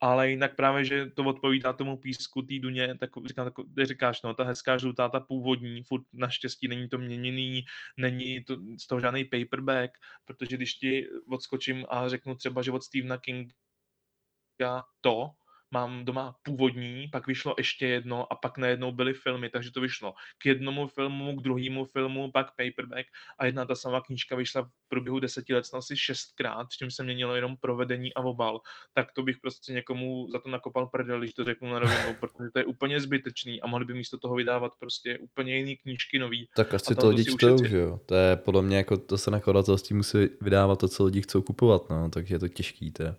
ale jinak právě, že to odpovídá tomu písku té duně, tak říkám, tak, říkáš, no, ta hezká žlutá, ta původní, furt naštěstí není to měněný, není to z toho žádný paperback, protože když ti odskočím a řeknu třeba, že od Stephena Kinga to, mám doma původní, pak vyšlo ještě jedno a pak najednou byly filmy, takže to vyšlo k jednomu filmu, k druhému filmu, pak paperback a jedna ta samá knížka vyšla v průběhu deseti let asi šestkrát, s čím se měnilo jenom provedení a obal, tak to bych prostě někomu za to nakopal prdel, když to řeknu na rovinu, protože to je úplně zbytečný a mohli by místo toho vydávat prostě úplně jiný knížky nový. Tak asi to lidi čtou, že jo? To je podle mě jako to se nakladatelství musí vydávat to, co lidi chcou kupovat, no, takže je to těžký, to je.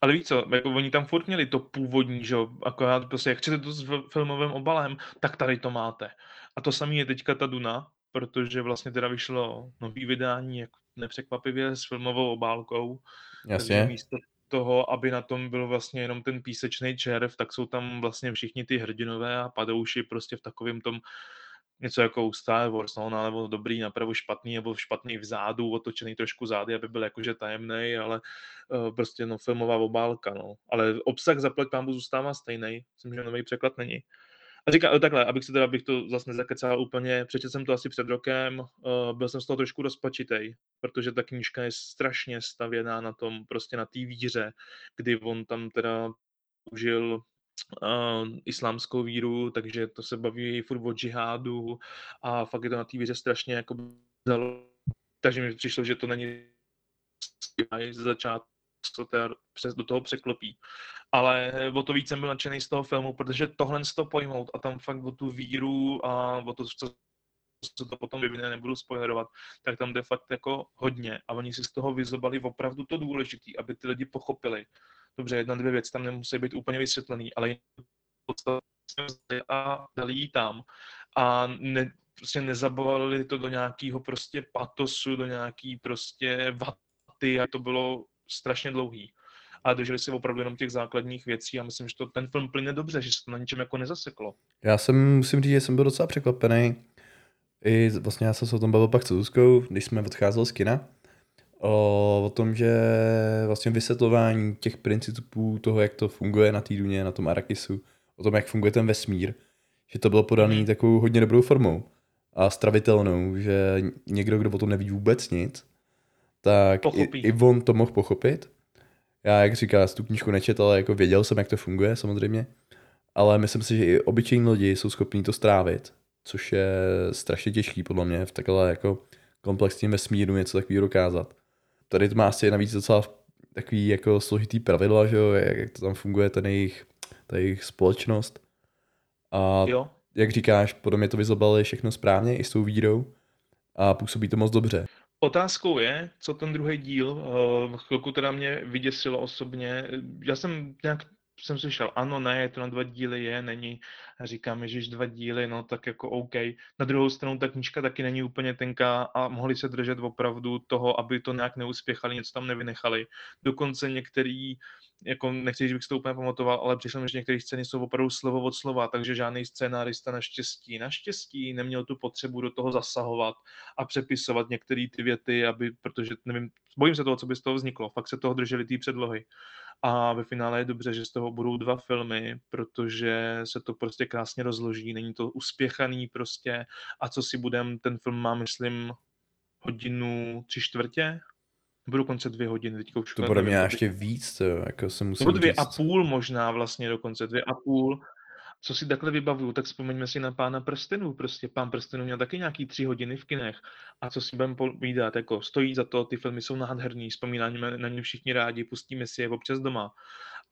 Ale víš co, jako oni tam furt měli to původní, že jo, akorát prostě, jak chcete to s filmovým obalem, tak tady to máte. A to samé je teďka ta Duna, protože vlastně teda vyšlo nový vydání, jak nepřekvapivě, s filmovou obálkou. Jasně. Takže místo toho, aby na tom byl vlastně jenom ten písečný červ, tak jsou tam vlastně všichni ty hrdinové a padouši prostě v takovém tom něco jako u Star Wars, no, nebo dobrý napravo špatný, nebo špatný vzadu, otočený trošku zády, aby byl jakože tajemný, ale uh, prostě no, filmová obálka, no. Ale obsah zaplať pámu zůstává stejný, myslím, že nový překlad není. A říkám takhle, abych se teda, abych to zase nezakecal úplně, přečetl jsem to asi před rokem, uh, byl jsem z toho trošku rozpačitej, protože ta knížka je strašně stavěná na tom, prostě na té víře, kdy on tam teda užil uh, islámskou víru, takže to se baví furt o džihádu a fakt je to na té víře strašně jako takže mi přišlo, že to není z začátku to přes do toho překlopí. Ale o to víc jsem byl nadšený z toho filmu, protože tohle z toho pojmout a tam fakt o tu víru a o to, co co to potom vyvine, nebudu spoilerovat, tak tam jde fakt jako hodně a oni si z toho vyzobali opravdu to důležité, aby ty lidi pochopili, dobře, jedna, dvě věci tam nemusí být úplně vysvětlený, ale a dali jí tam a ne, prostě nezabavili to do nějakého prostě patosu, do nějaký prostě vaty a to bylo strašně dlouhý. A drželi se opravdu jenom těch základních věcí a myslím, že to ten film plyne dobře, že se to na ničem jako nezaseklo. Já jsem, musím říct, že jsem byl docela překvapený. I vlastně já jsem se o tom bavil pak s Zuzkou, když jsme odcházeli z kina, o, o tom, že vlastně vysvětlování těch principů toho, jak to funguje na té duně, na tom Arakisu, o tom, jak funguje ten vesmír, že to bylo podaný mhm. takovou hodně dobrou formou a stravitelnou, že někdo, kdo o tom neví vůbec nic, tak i, i on to mohl pochopit. Já, jak říká, tu knížku nečet, ale jako věděl jsem, jak to funguje samozřejmě. Ale myslím si, že i obyčejní lidi jsou schopní to strávit, což je strašně těžký podle mě v takhle jako komplexním vesmíru něco takového dokázat tady to má asi navíc docela takový jako složitý pravidla, že jo, jak, to tam funguje, ten jejich, ta jejich společnost. A jo. jak říkáš, podle mě to vyzobali všechno správně i s tou vírou a působí to moc dobře. Otázkou je, co ten druhý díl, uh, chvilku teda mě vyděsilo osobně. Já jsem nějak jsem slyšel, ano, ne, je to na dva díly, je, není. A říkám, že dva díly, no tak jako OK. Na druhou stranu ta knížka taky není úplně tenká a mohli se držet opravdu toho, aby to nějak neuspěchali, něco tam nevynechali. Dokonce některý, jako nechci, že bych si to úplně pamatoval, ale přišlo mi, že některé scény jsou opravdu slovo od slova, takže žádný scénárista naštěstí, naštěstí neměl tu potřebu do toho zasahovat a přepisovat některé ty věty, aby, protože nevím, bojím se toho, co by z toho vzniklo. Fakt se toho drželi ty předlohy a ve finále je dobře, že z toho budou dva filmy, protože se to prostě krásně rozloží, není to uspěchaný prostě a co si budem, ten film má, myslím, hodinu tři čtvrtě, nebo dokonce dvě hodiny. Teďka už to bude mě ještě víc, to, jako se musím Nebo dvě říct. a půl možná vlastně dokonce, dvě a půl co si takhle vybavuju, tak vzpomeňme si na pána prstenů. Prostě pán prstenů měl taky nějaký tři hodiny v kinech. A co si budeme povídat, jako stojí za to, ty filmy jsou nádherný, vzpomínáme na ně všichni rádi, pustíme si je občas doma.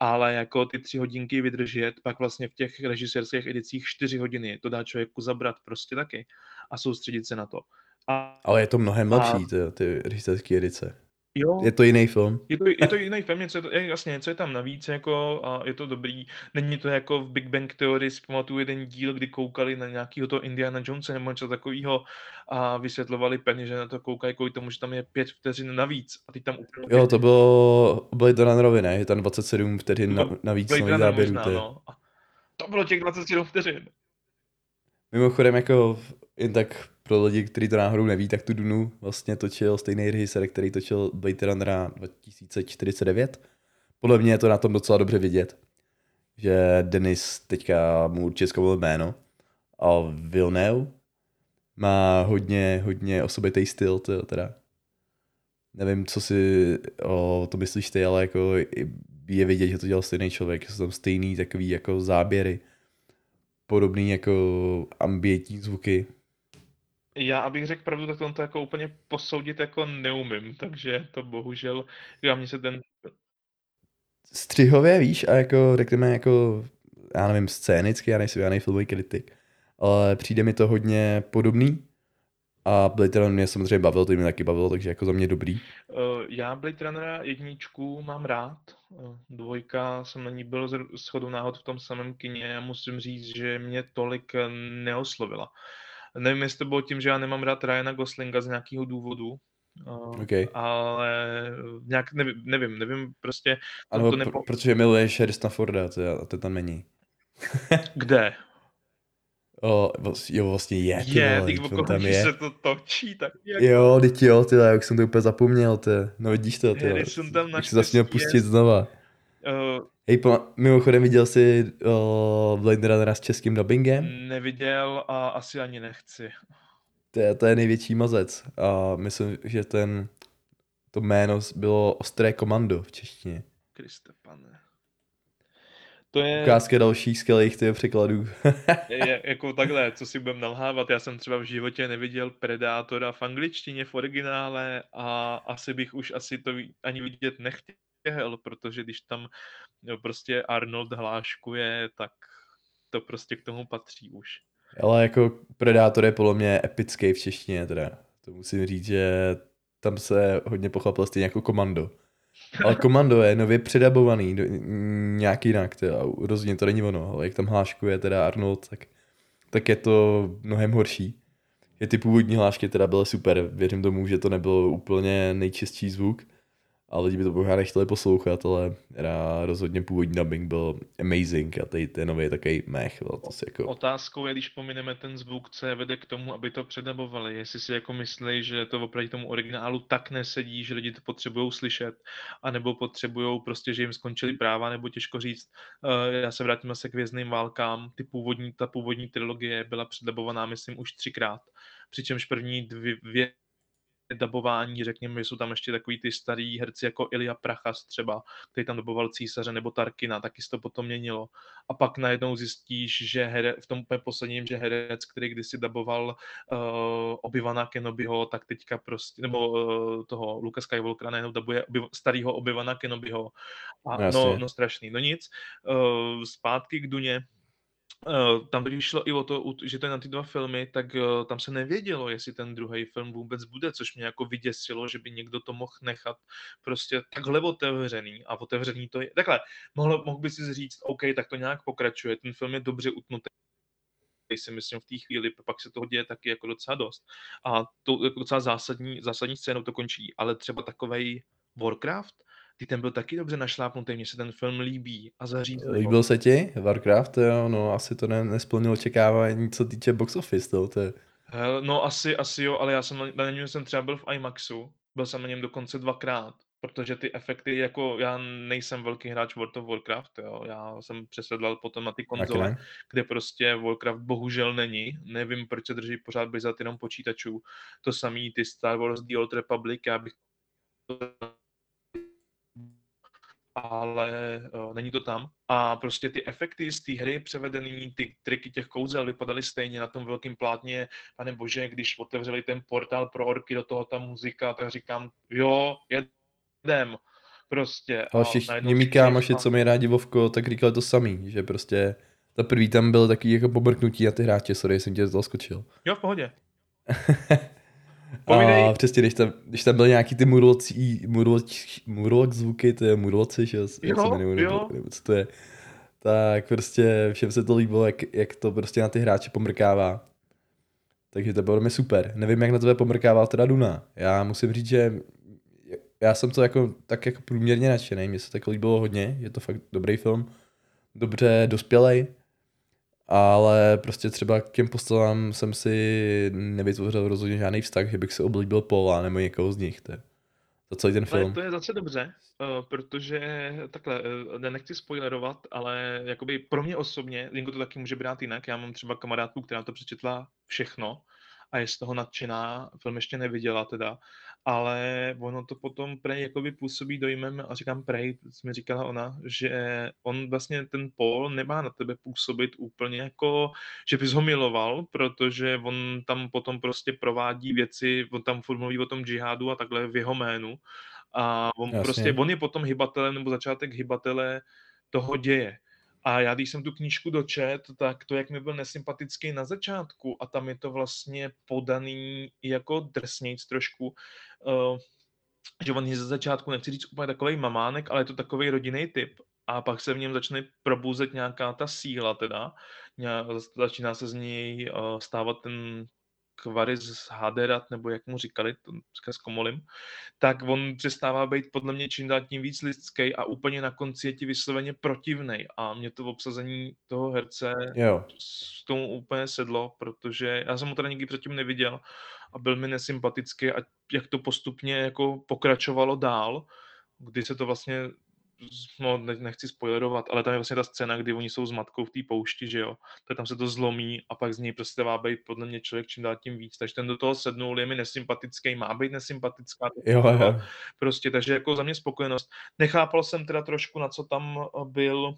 Ale jako ty tři hodinky vydržet, pak vlastně v těch režisérských edicích čtyři hodiny, to dá člověku zabrat prostě taky a soustředit se na to. A, Ale je to mnohem lepší, ty, ty režisérské edice. Jo. Je to jiný film. Je to, je to jiný film, něco je, to, je jasně, něco je tam navíc jako, a je to dobrý. Není to jako v Big Bang Theory, si pamatuju jeden díl, kdy koukali na nějakého to Indiana Jonesa nebo něco takového a vysvětlovali Penny, že na to koukají kvůli tomu, že tam je pět vteřin navíc a ty tam úplně... Jo, to bylo Blade Runnerovi, ne? Je tam 27 vteřin na, navíc Blade záběrů. Možná, no. To bylo těch 27 vteřin. Mimochodem, jako jen tak pro lidi, kteří to náhodou neví, tak tu Dunu vlastně točil stejný režisér, který točil Blade Runnera 2049. podle mě je to na tom docela dobře vidět, že Denis teďka mu určitě zkoumil jméno a Villeneuve má hodně, hodně osobitý styl, to teda. Nevím, co si o to myslíš ty, ale jako je vidět, že to dělal stejný člověk, jsou tam stejný takový jako záběry, podobný jako ambientní zvuky. Já, abych řekl pravdu, tak to jako úplně posoudit jako neumím, takže to bohužel, já mě se ten... Střihově, víš, a jako řekněme jako, já nevím, scénicky, já nejsem žádný filmový kritik, ale přijde mi to hodně podobný, a Blade Runner mě samozřejmě bavil, to mě taky bavilo, takže jako za mě dobrý. Uh, já Blade Runnera jedničku mám rád. Uh, dvojka jsem na ní byl s chodou náhod v tom samém kině a musím říct, že mě tolik neoslovila. Nevím, jestli to bylo tím, že já nemám rád Ryana Goslinga z nějakého důvodu, Uh, okay. Ale nějak nevím, nevím, nevím prostě. Ano, to nepo... protože miluješ Harrisona Forda, to, to tam není. Kde? O, jo, vlastně je, ty je, vole, ty tam je. se to točí, tak jak... Jo, teď jo, ty jak jsem to úplně zapomněl, ty. No vidíš to, ty. jsem tam na se zase měl pustit znova. Uh, Hej, po, mimochodem viděl jsi uh, Blade Runnera s českým dubbingem? Neviděl a asi ani nechci. To je, to je největší mazec. A myslím, že ten, to jméno bylo Ostré komando v češtině. Kriste pane. To je... Ukázka dalších skvělých těch překladů. je, jako takhle, co si budem nalhávat, já jsem třeba v životě neviděl Predátora v angličtině v originále a asi bych už asi to ani vidět nechtěl, protože když tam prostě Arnold hláškuje, tak to prostě k tomu patří už. Ale jako Predátor je podle mě epický v češtině teda. To musím říct, že tam se hodně pochopil stejně jako komando. Ale komando je nově předabovaný, do, nějak jinak, teda, rozhodně to není ono, ale jak tam hláškuje teda Arnold, tak, tak je to mnohem horší. Je ty původní hlášky teda byly super, věřím tomu, že to nebyl úplně nejčistší zvuk, a lidi by to možná nechtěli poslouchat, ale rozhodně původní dubbing byl amazing a tady ten nový takový mech. To si jako... Otázkou je, když pomineme ten zvuk, co je vede k tomu, aby to předabovali. Jestli si jako myslí, že to oproti tomu originálu tak nesedí, že lidi to potřebují slyšet, anebo potřebují prostě, že jim skončily práva, nebo těžko říct. Uh, já se vrátím se k vězným válkám. Ty původní, ta původní trilogie byla předabovaná, myslím, už třikrát. Přičemž první dvě dabování, řekněme, že jsou tam ještě takový ty starý herci jako Ilya Prachas třeba, který tam daboval císaře nebo Tarkina, taky se to potom měnilo. A pak najednou zjistíš, že here, v tom úplně posledním, že herec, který kdysi daboval uh, Obyvana Kenobiho, tak teďka prostě, nebo uh, toho Luka Skywalkera najednou dabuje obyv, starýho Obyvana Kenobiho. A, no, no, strašný. No nic, uh, zpátky k Duně, tam když šlo i o to, že to je na ty dva filmy, tak uh, tam se nevědělo, jestli ten druhý film vůbec bude, což mě jako vyděsilo, že by někdo to mohl nechat prostě takhle otevřený a otevřený to je. Takhle, mohl, mohl by si říct, OK, tak to nějak pokračuje, ten film je dobře utnutý, si myslím v té chvíli, pak se toho děje taky jako docela dost. A to jako docela zásadní, zásadní scénou to končí, ale třeba takovej Warcraft, ty ten byl taky dobře našlápnutý, mně se ten film líbí a zařízl. Líbil se ti Warcraft? Jo, no asi to ne, nesplnilo očekávání, co týče box office, to, to je... No asi, asi jo, ale já jsem na, na něm jsem třeba byl v IMAXu, byl jsem na něm dokonce dvakrát, protože ty efekty, jako já nejsem velký hráč World of Warcraft, jo, já jsem přesedlal potom na ty konzole, kde prostě Warcraft bohužel není, nevím, proč se drží pořád za jenom počítačů, to samý ty Star Wars The Old Republic, já bych ale uh, není to tam. A prostě ty efekty z té hry převedený, ty triky těch kouzel vypadaly stejně na tom velkém plátně. Pane bože, když otevřeli ten portál pro orky, do toho ta muzika, tak říkám, jo, jedem. Prostě. Ale všichni mý kámoši, co mi rádi Vovko, tak říkali to samý, že prostě ta první tam byl takový jako pobrknutí na ty hráče, sorry, jsem tě zaskočil. Jo, v pohodě. Povídej. A přesně, když tam, když tam byl nějaký ty murlocí, murloc, murloc zvuky, to je murloci, že? Jak se jmenuji, nebo, nebo, co to je. Tak prostě všem se to líbilo, jak, jak to prostě na ty hráče pomrkává. Takže to bylo mi super. Nevím, jak na to pomrkával teda Duna. Já musím říct, že já jsem to jako, tak jako průměrně nadšený. Mně se tak líbilo hodně, je to fakt dobrý film. Dobře dospělej ale prostě třeba k těm postavám jsem si nevytvořil rozhodně žádný vztah, že bych si oblíbil Paula nebo někoho z nich. To. za celý ten Ale film. to je zase dobře, uh, protože takhle, uh, nechci spoilerovat, ale jakoby pro mě osobně, Linko to taky může brát jinak, já mám třeba kamarádku, která to přečetla všechno a je z toho nadšená, film ještě neviděla teda, ale ono to potom prej jakoby působí dojmem, a říkám prej, mi říkala ona, že on vlastně ten Paul nemá na tebe působit úplně jako, že bys ho miloval, protože on tam potom prostě provádí věci, on tam furt mluví o tom džihádu a takhle v jeho jménu a on Jasně. prostě, on je potom hybatelem nebo začátek hybatele toho děje. A já, když jsem tu knížku dočet, tak to, jak mi byl nesympatický na začátku, a tam je to vlastně podaný jako drsnějc trošku, uh, že on je ze začátku, nechci říct úplně takový mamánek, ale je to takový rodinný typ. A pak se v něm začne probouzet nějaká ta síla teda. Začíná se z něj uh, stávat ten Kvaris Haderat, nebo jak mu říkali, to dneska zkomolím, tak on přestává být podle mě čím dál tím víc lidský a úplně na konci je ti vysloveně protivnej. A mě to v obsazení toho herce Jo, s tomu úplně sedlo, protože já jsem ho teda nikdy předtím neviděl a byl mi nesympatický a jak to postupně jako pokračovalo dál, kdy se to vlastně no, ne- nechci spoilerovat, ale tam je vlastně ta scéna, kdy oni jsou s matkou v té poušti, že jo, tak tam se to zlomí a pak z něj prostě má být podle mě člověk čím dál tím víc, takže ten do toho sednul, je mi nesympatický, má být nesympatická, jo, jo. prostě, takže jako za mě spokojenost. Nechápal jsem teda trošku, na co tam eh, byl,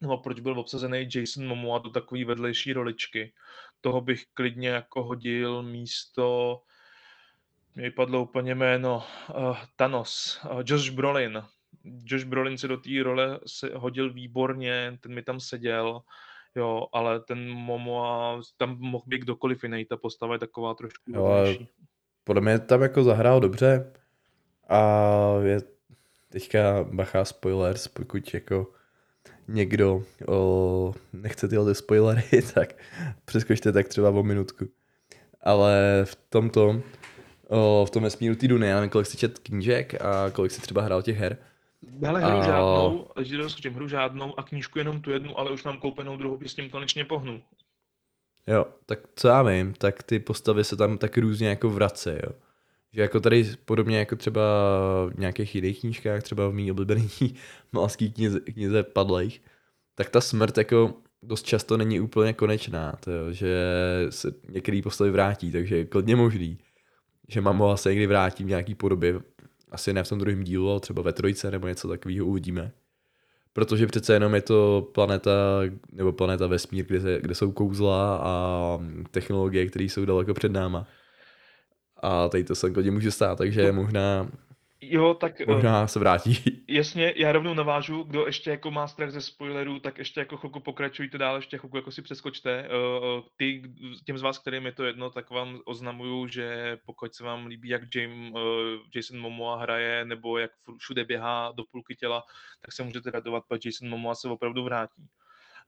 nebo proč byl obsazený Jason Momoa do takové vedlejší roličky. Toho bych klidně jako hodil místo, mě vypadlo úplně jméno, uh, Thanos, uh, Josh Brolin. Josh Brolin se do té role se hodil výborně, ten mi tam seděl, jo, ale ten Momoa, tam mohl být kdokoliv jiný, ta postava je taková trošku Jo, podle mě tam jako zahrál dobře a je teďka bacha spoilers, pokud jako někdo o, nechce tyhle spoilery, tak přeskočte tak třeba o minutku. Ale v tomto, o, v tom vesmíru té Duny, já nevím, kolik si čet knížek a kolik si třeba hrál těch her. Hele, hru A- žádnou, že doskočím, hru žádnou a knížku jenom tu jednu, ale už mám koupenou druhou, s tím konečně pohnu. Jo, tak co já vím, tak ty postavy se tam tak různě jako vrací, jo. Že jako tady podobně jako třeba v nějakých jiných knížkách, třeba v mý oblíbený malský knize, knize padlejch, tak ta smrt jako dost často není úplně konečná, to jo, že se některý postavy vrátí, takže je klidně možný, že Mamoa se někdy vrátí v nějaký podobě, asi ne v tom druhém dílu, ale třeba ve trojce nebo něco takového uvidíme. Protože přece jenom je to planeta, nebo planeta vesmír, kde, se, kde jsou kouzla a technologie, které jsou daleko před náma. A tady to se klidně může stát, takže možná, Jo, tak eh, možná se vrátí. jasně, já rovnou navážu, kdo ještě jako má strach ze spoilerů, tak ještě jako chvilku pokračujte dál, ještě chvilku jako si přeskočte. Eh, eh, Ty, těm z vás, kterým je to jedno, tak vám oznamuju, že pokud se vám líbí, jak James, Jason Momoa hraje, nebo jak všude běhá do půlky těla, tak se můžete radovat, protože Jason Momoa se opravdu vrátí.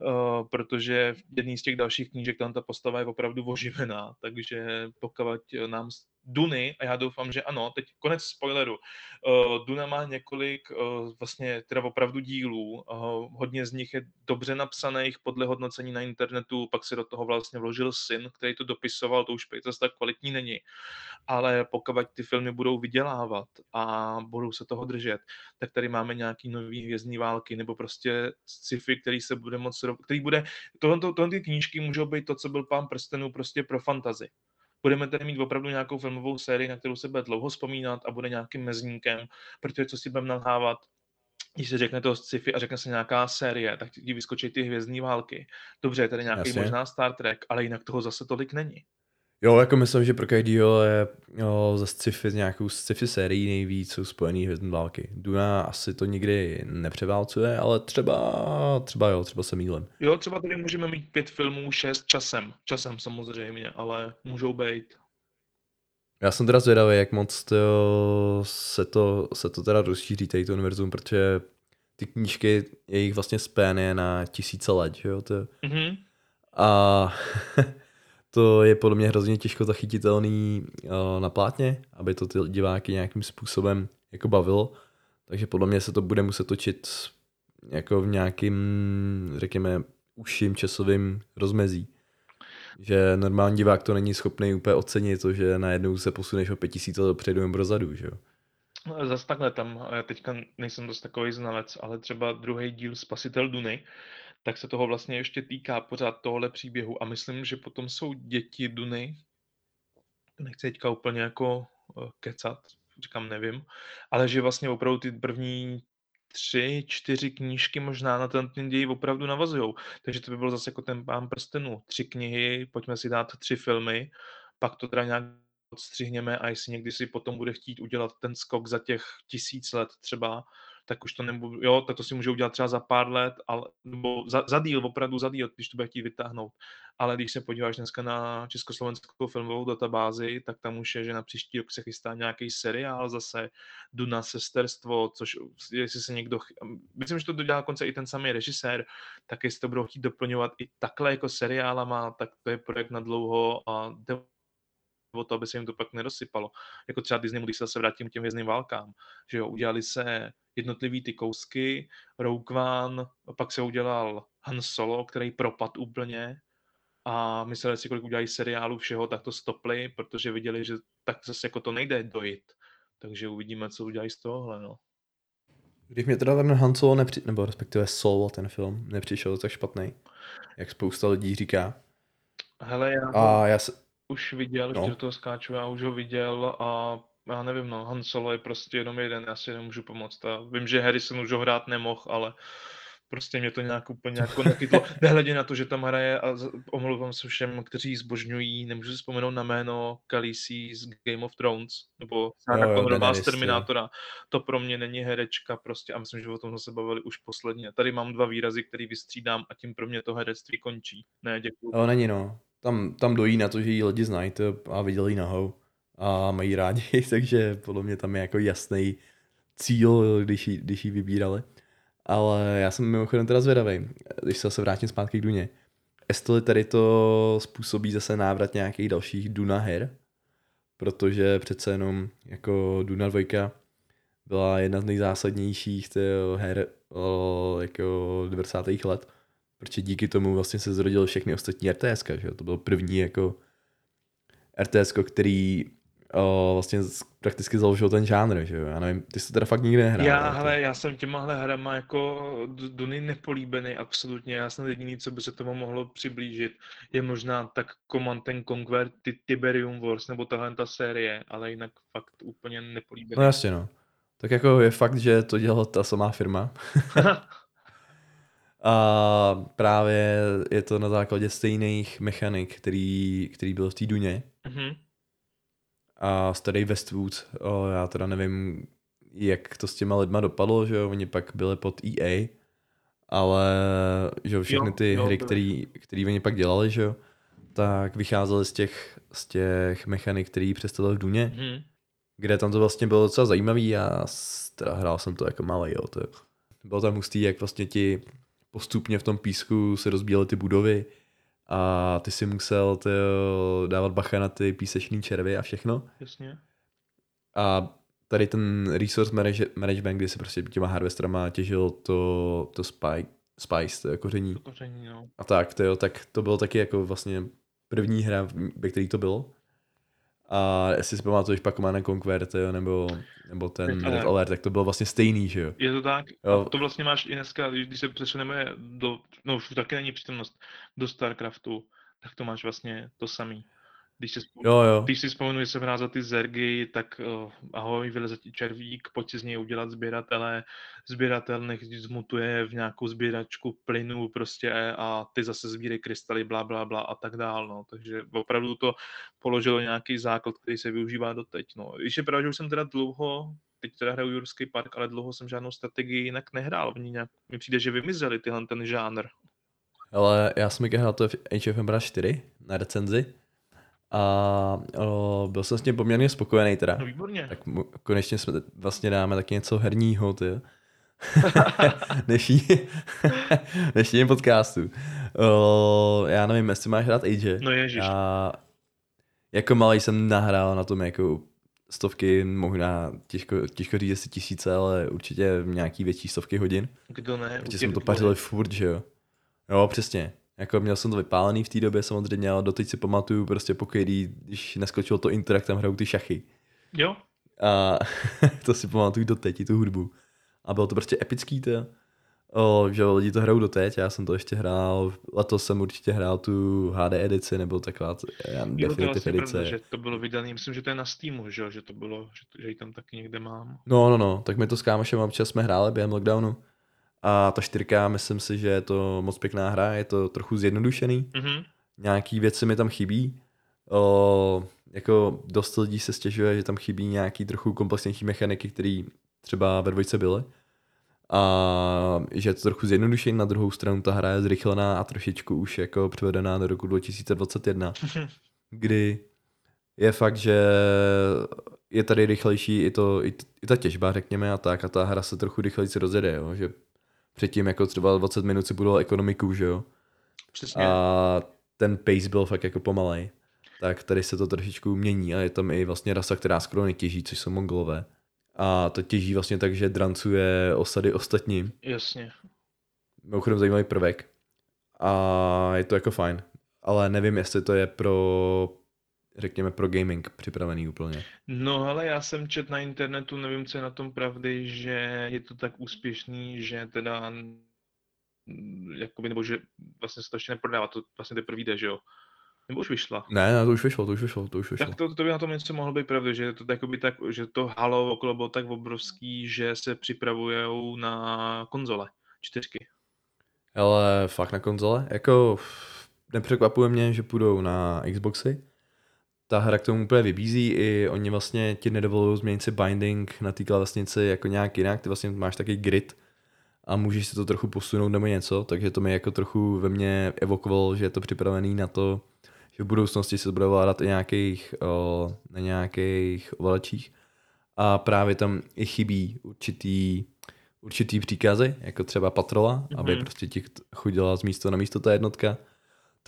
Uh, protože v jedné z těch dalších knížek tam ta postava je opravdu oživená, takže pokud nám Duny, a já doufám, že ano, teď konec spoileru, uh, Duna má několik uh, vlastně teda opravdu dílů, uh, hodně z nich je dobře napsaných podle hodnocení na internetu, pak se do toho vlastně vložil syn, který to dopisoval, to už zase tak kvalitní není, ale pokud ty filmy budou vydělávat a budou se toho držet, tak tady máme nějaký nový hvězdní války, nebo prostě sci-fi, který se bude moc, který bude, tohle, tohle ty knížky můžou být to, co byl Pán prstenů prostě pro fantazy. Budeme tady mít opravdu nějakou filmovou sérii, na kterou se bude dlouho vzpomínat a bude nějakým mezníkem, protože co si budeme nalhávat, když se řekne to sci-fi a řekne se nějaká série, tak ti vyskočí ty hvězdní války. Dobře, je tady nějaký Jasně. možná Star Trek, ale jinak toho zase tolik není. Jo, jako myslím, že pro každýho je jo, za sci-fi nějakou sci-fi sérií nejvíc jsou spojený hvězdní války. Duna asi to nikdy nepřeválcuje, ale třeba, třeba jo, třeba se mýlím. Jo, třeba tady můžeme mít pět filmů, šest časem. Časem samozřejmě, ale můžou být. Já jsem teda zvědavý, jak moc to, se, to, se to teda rozšíří, tady to univerzum, protože ty knížky, jejich vlastně spén je na tisíce let, jo, to, Mhm. a to je podle mě hrozně těžko zachytitelný uh, na plátně, aby to ty diváky nějakým způsobem jako bavilo, takže podle mě se to bude muset točit jako v nějakým, řekněme, užším časovým rozmezí. Že normální divák to není schopný úplně ocenit to, že najednou se posuneš o pět tisíc let dopředu nebo dozadu, že jo. Zas takhle tam, já teďka nejsem dost takový znalec, ale třeba druhý díl Spasitel Duny, tak se toho vlastně ještě týká pořád tohle příběhu a myslím, že potom jsou děti Duny, nechci teďka úplně jako eh, kecat, říkám nevím, ale že vlastně opravdu ty první tři, čtyři knížky možná na ten, ten děj opravdu navazují. Takže to by bylo zase jako ten pán prstenů. Tři knihy, pojďme si dát tři filmy, pak to teda nějak odstřihněme a jestli někdy si potom bude chtít udělat ten skok za těch tisíc let třeba, tak už to nebudu, jo, tak to si může udělat třeba za pár let, ale, nebo za, za díl, opravdu za díl, když to bude chtít vytáhnout. Ale když se podíváš dneska na československou filmovou databázi, tak tam už je, že na příští rok se chystá nějaký seriál zase, Duna sesterstvo, což jestli se někdo, myslím, že to dodělá konce i ten samý režisér, tak jestli to budou chtít doplňovat i takhle jako seriálama, tak to je projekt na dlouho a o to, aby se jim to pak nedosypalo. Jako třeba Disney, když se zase vrátím k těm vězným válkám, že jo, udělali se jednotlivý ty kousky, Rogue One, pak se udělal Han Solo, který propad úplně a mysleli si, kolik udělají seriálu všeho, tak to stopli, protože viděli, že tak zase jako to nejde dojít. Takže uvidíme, co udělají z tohohle, no. Když mě teda ten Han Solo nepři... nebo respektive Solo, ten film, nepřišel tak špatný, jak spousta lidí říká. Hele, já, A já se... už viděl, No. no. to skáču, já už ho viděl a já nevím, no, Han Solo je prostě jenom jeden, já si nemůžu pomoct. A vím, že Harrison už ho hrát nemohl, ale prostě mě to nějak úplně jako nechytlo. Nehledě na to, že tam hraje, a omlouvám se všem, kteří zbožňují, nemůžu si vzpomenout na jméno Khaleesi z Game of Thrones, nebo Sarah jo, Connorová z. Terminátora. To pro mě není herečka prostě a myslím, že o tom se bavili už posledně. Tady mám dva výrazy, který vystřídám a tím pro mě to herectví končí. Ne, děkuji. Jo, není no. Tam, tam dojí na to, že ji lidi znají a viděli nahou a mají rádi, takže podle mě tam je jako jasný cíl, když ji, když ji vybírali. Ale já jsem mimochodem teda zvědavý, když se zase vrátím zpátky k Duně. Jestli tady to způsobí zase návrat nějakých dalších Duna her, protože přece jenom jako Duna 2 byla jedna z nejzásadnějších her jako 90. let, protože díky tomu vlastně se zrodily všechny ostatní RTS, že jo? to byl první jako RTS, který o, vlastně z- prakticky založil ten žánr, že jo, já nevím, ty jsi to teda fakt nikdy nehrál. Já, hele, já jsem těmahle hrama jako Duny nepolíbený absolutně. Já jsem jediný, co by se tomu mohlo přiblížit, je možná tak Command and Conquer, ty Tiberium Wars, nebo tahle ta série, ale jinak fakt úplně nepolíbený. No jasně no. Tak jako je fakt, že to dělala ta samá firma. A právě je to na základě stejných mechanik, který, který byl v té Duně. Mhm. A starý Westwood, o, já teda nevím, jak to s těma lidma dopadlo, že jo, oni pak byli pod EA, ale že jo, všechny Jo, ty jo, hry, byli. který, který oni pak dělali, že jo, tak vycházely z těch, z těch mechanik, který představili v Duně, Mhm. kde tam to vlastně bylo docela zajímavý a teda hrál jsem to jako malý, jo, to bylo tam hustý, jak vlastně ti postupně v tom písku se rozbíjely ty budovy a ty si musel ty, dávat bacha na ty písečný červy a všechno. Jasně. A tady ten resource manage- management, kdy se prostě těma harvesterama těžil to, to spike, spice, to koření To koření, no. a tak, to jo, tak to bylo taky jako vlastně první hra, ve který to bylo. A jestli si pamatuješ pak Command and Conquer, jo, nebo, nebo ten Red Alert. Tak to bylo vlastně stejný, že jo. Je to tak? Jo. A to vlastně máš i dneska, když když se přesuneme do, no už taky není přítomnost, do StarCraftu, tak to máš vlastně to samý. Když si, vzpom- Jo, jo. když si vzpomenu, že jsem hrál za ty zergy, tak uh, ahoj, vyleze ti červík, pojď si z něj udělat sběratele, sběratel nech zmutuje v nějakou sběračku plynu prostě a ty zase sbírej krystaly, bla, bla, bla a tak dál, no. Takže opravdu to položilo nějaký základ, který se využívá doteď, no. Když je pravda, že už jsem teda dlouho teď teda hraju Jurský park, ale dlouho jsem žádnou strategii jinak nehrál. Oni nějak, mi přijde, že vymizeli tyhle ten žánr. Ale já jsem hrál to v Age of Empires 4 na recenzi a o, byl jsem s tím poměrně spokojený teda. No výborně. Tak mu, konečně jsme vlastně dáme taky něco herního, ty. dnešní, dnešním podcastu. O, já nevím, jestli máš rád Age. No ježiš. Já jako malý jsem nahrál na tom jako stovky, možná těžko, těžko říct jestli tisíce, ale určitě nějaký větší stovky hodin. Kdo ne? Protože jsme to pařili furt, že jo. Jo, přesně. Jako měl jsem to vypálený v té době samozřejmě, ale doteď si pamatuju prostě po který, když neskočilo to intro, jak tam hrajou ty šachy. Jo? A to si pamatuju doteď, tu hudbu. A bylo to prostě epický to. O, že lidi to hrajou doteď, já jsem to ještě hrál, letos jsem určitě hrál tu HD edici, nebo taková já, Jo, to vlastně edice. pravda, že to bylo vydané, myslím, že to je na Steamu, že, jo, že to bylo, že, to, že ji tam taky někde mám. No, no, no, tak my to s kámošem občas jsme hráli během lockdownu. A ta čtyřka, myslím si, že je to moc pěkná hra, je to trochu zjednodušený. Mhm. Nějaký věci mi tam chybí. O, jako dost lidí se stěžuje, že tam chybí nějaký trochu komplexnější mechaniky, které třeba ve dvojce byly. A že je to trochu zjednodušený, na druhou stranu ta hra je zrychlená a trošičku už jako převedená do roku 2021, kdy je fakt, že je tady rychlejší i, to, i, i ta těžba, řekněme, a tak, a ta hra se trochu rychleji rozjede, jo, že předtím jako třeba 20 minut si budoval ekonomiku, že jo, Přesně. a ten pace byl fakt jako pomalej. Tak tady se to trošičku mění a je tam i vlastně rasa, která skoro netěží, což jsou mongolové. A to těží vlastně tak, že drancuje osady ostatním. Jasně. Mimochodem zajímavý prvek. A je to jako fajn. Ale nevím, jestli to je pro, řekněme, pro gaming připravený úplně. No ale já jsem čet na internetu, nevím, co je na tom pravdy, že je to tak úspěšný, že teda mm, jakoby, nebo že vlastně se to ještě neprodává, to vlastně teprve jde, že jo? Nebo už vyšla? Ne, ne, to už vyšlo, to už vyšlo, to už vyšlo. Tak to, to by na tom něco mohlo být pravda, že to jakoby tak, že to halo okolo bylo tak obrovský, že se připravujou na konzole, čtyřky. Ale fakt na konzole, jako nepřekvapuje mě, že půjdou na Xboxy. Ta hra k tomu úplně vybízí, i oni vlastně ti nedovolují změnit si binding na té klávesnici jako nějak jinak, ty vlastně máš taky grid a můžeš si to trochu posunout nebo něco, takže to mi jako trochu ve mně evokovalo, že je to připravený na to, že v budoucnosti se to bude vládat i nějakých, o, na nějakých ovladačích a právě tam i chybí určitý, určitý příkazy, jako třeba patrola, mm-hmm. aby Mhm. prostě ti chodila z místa na místo ta jednotka,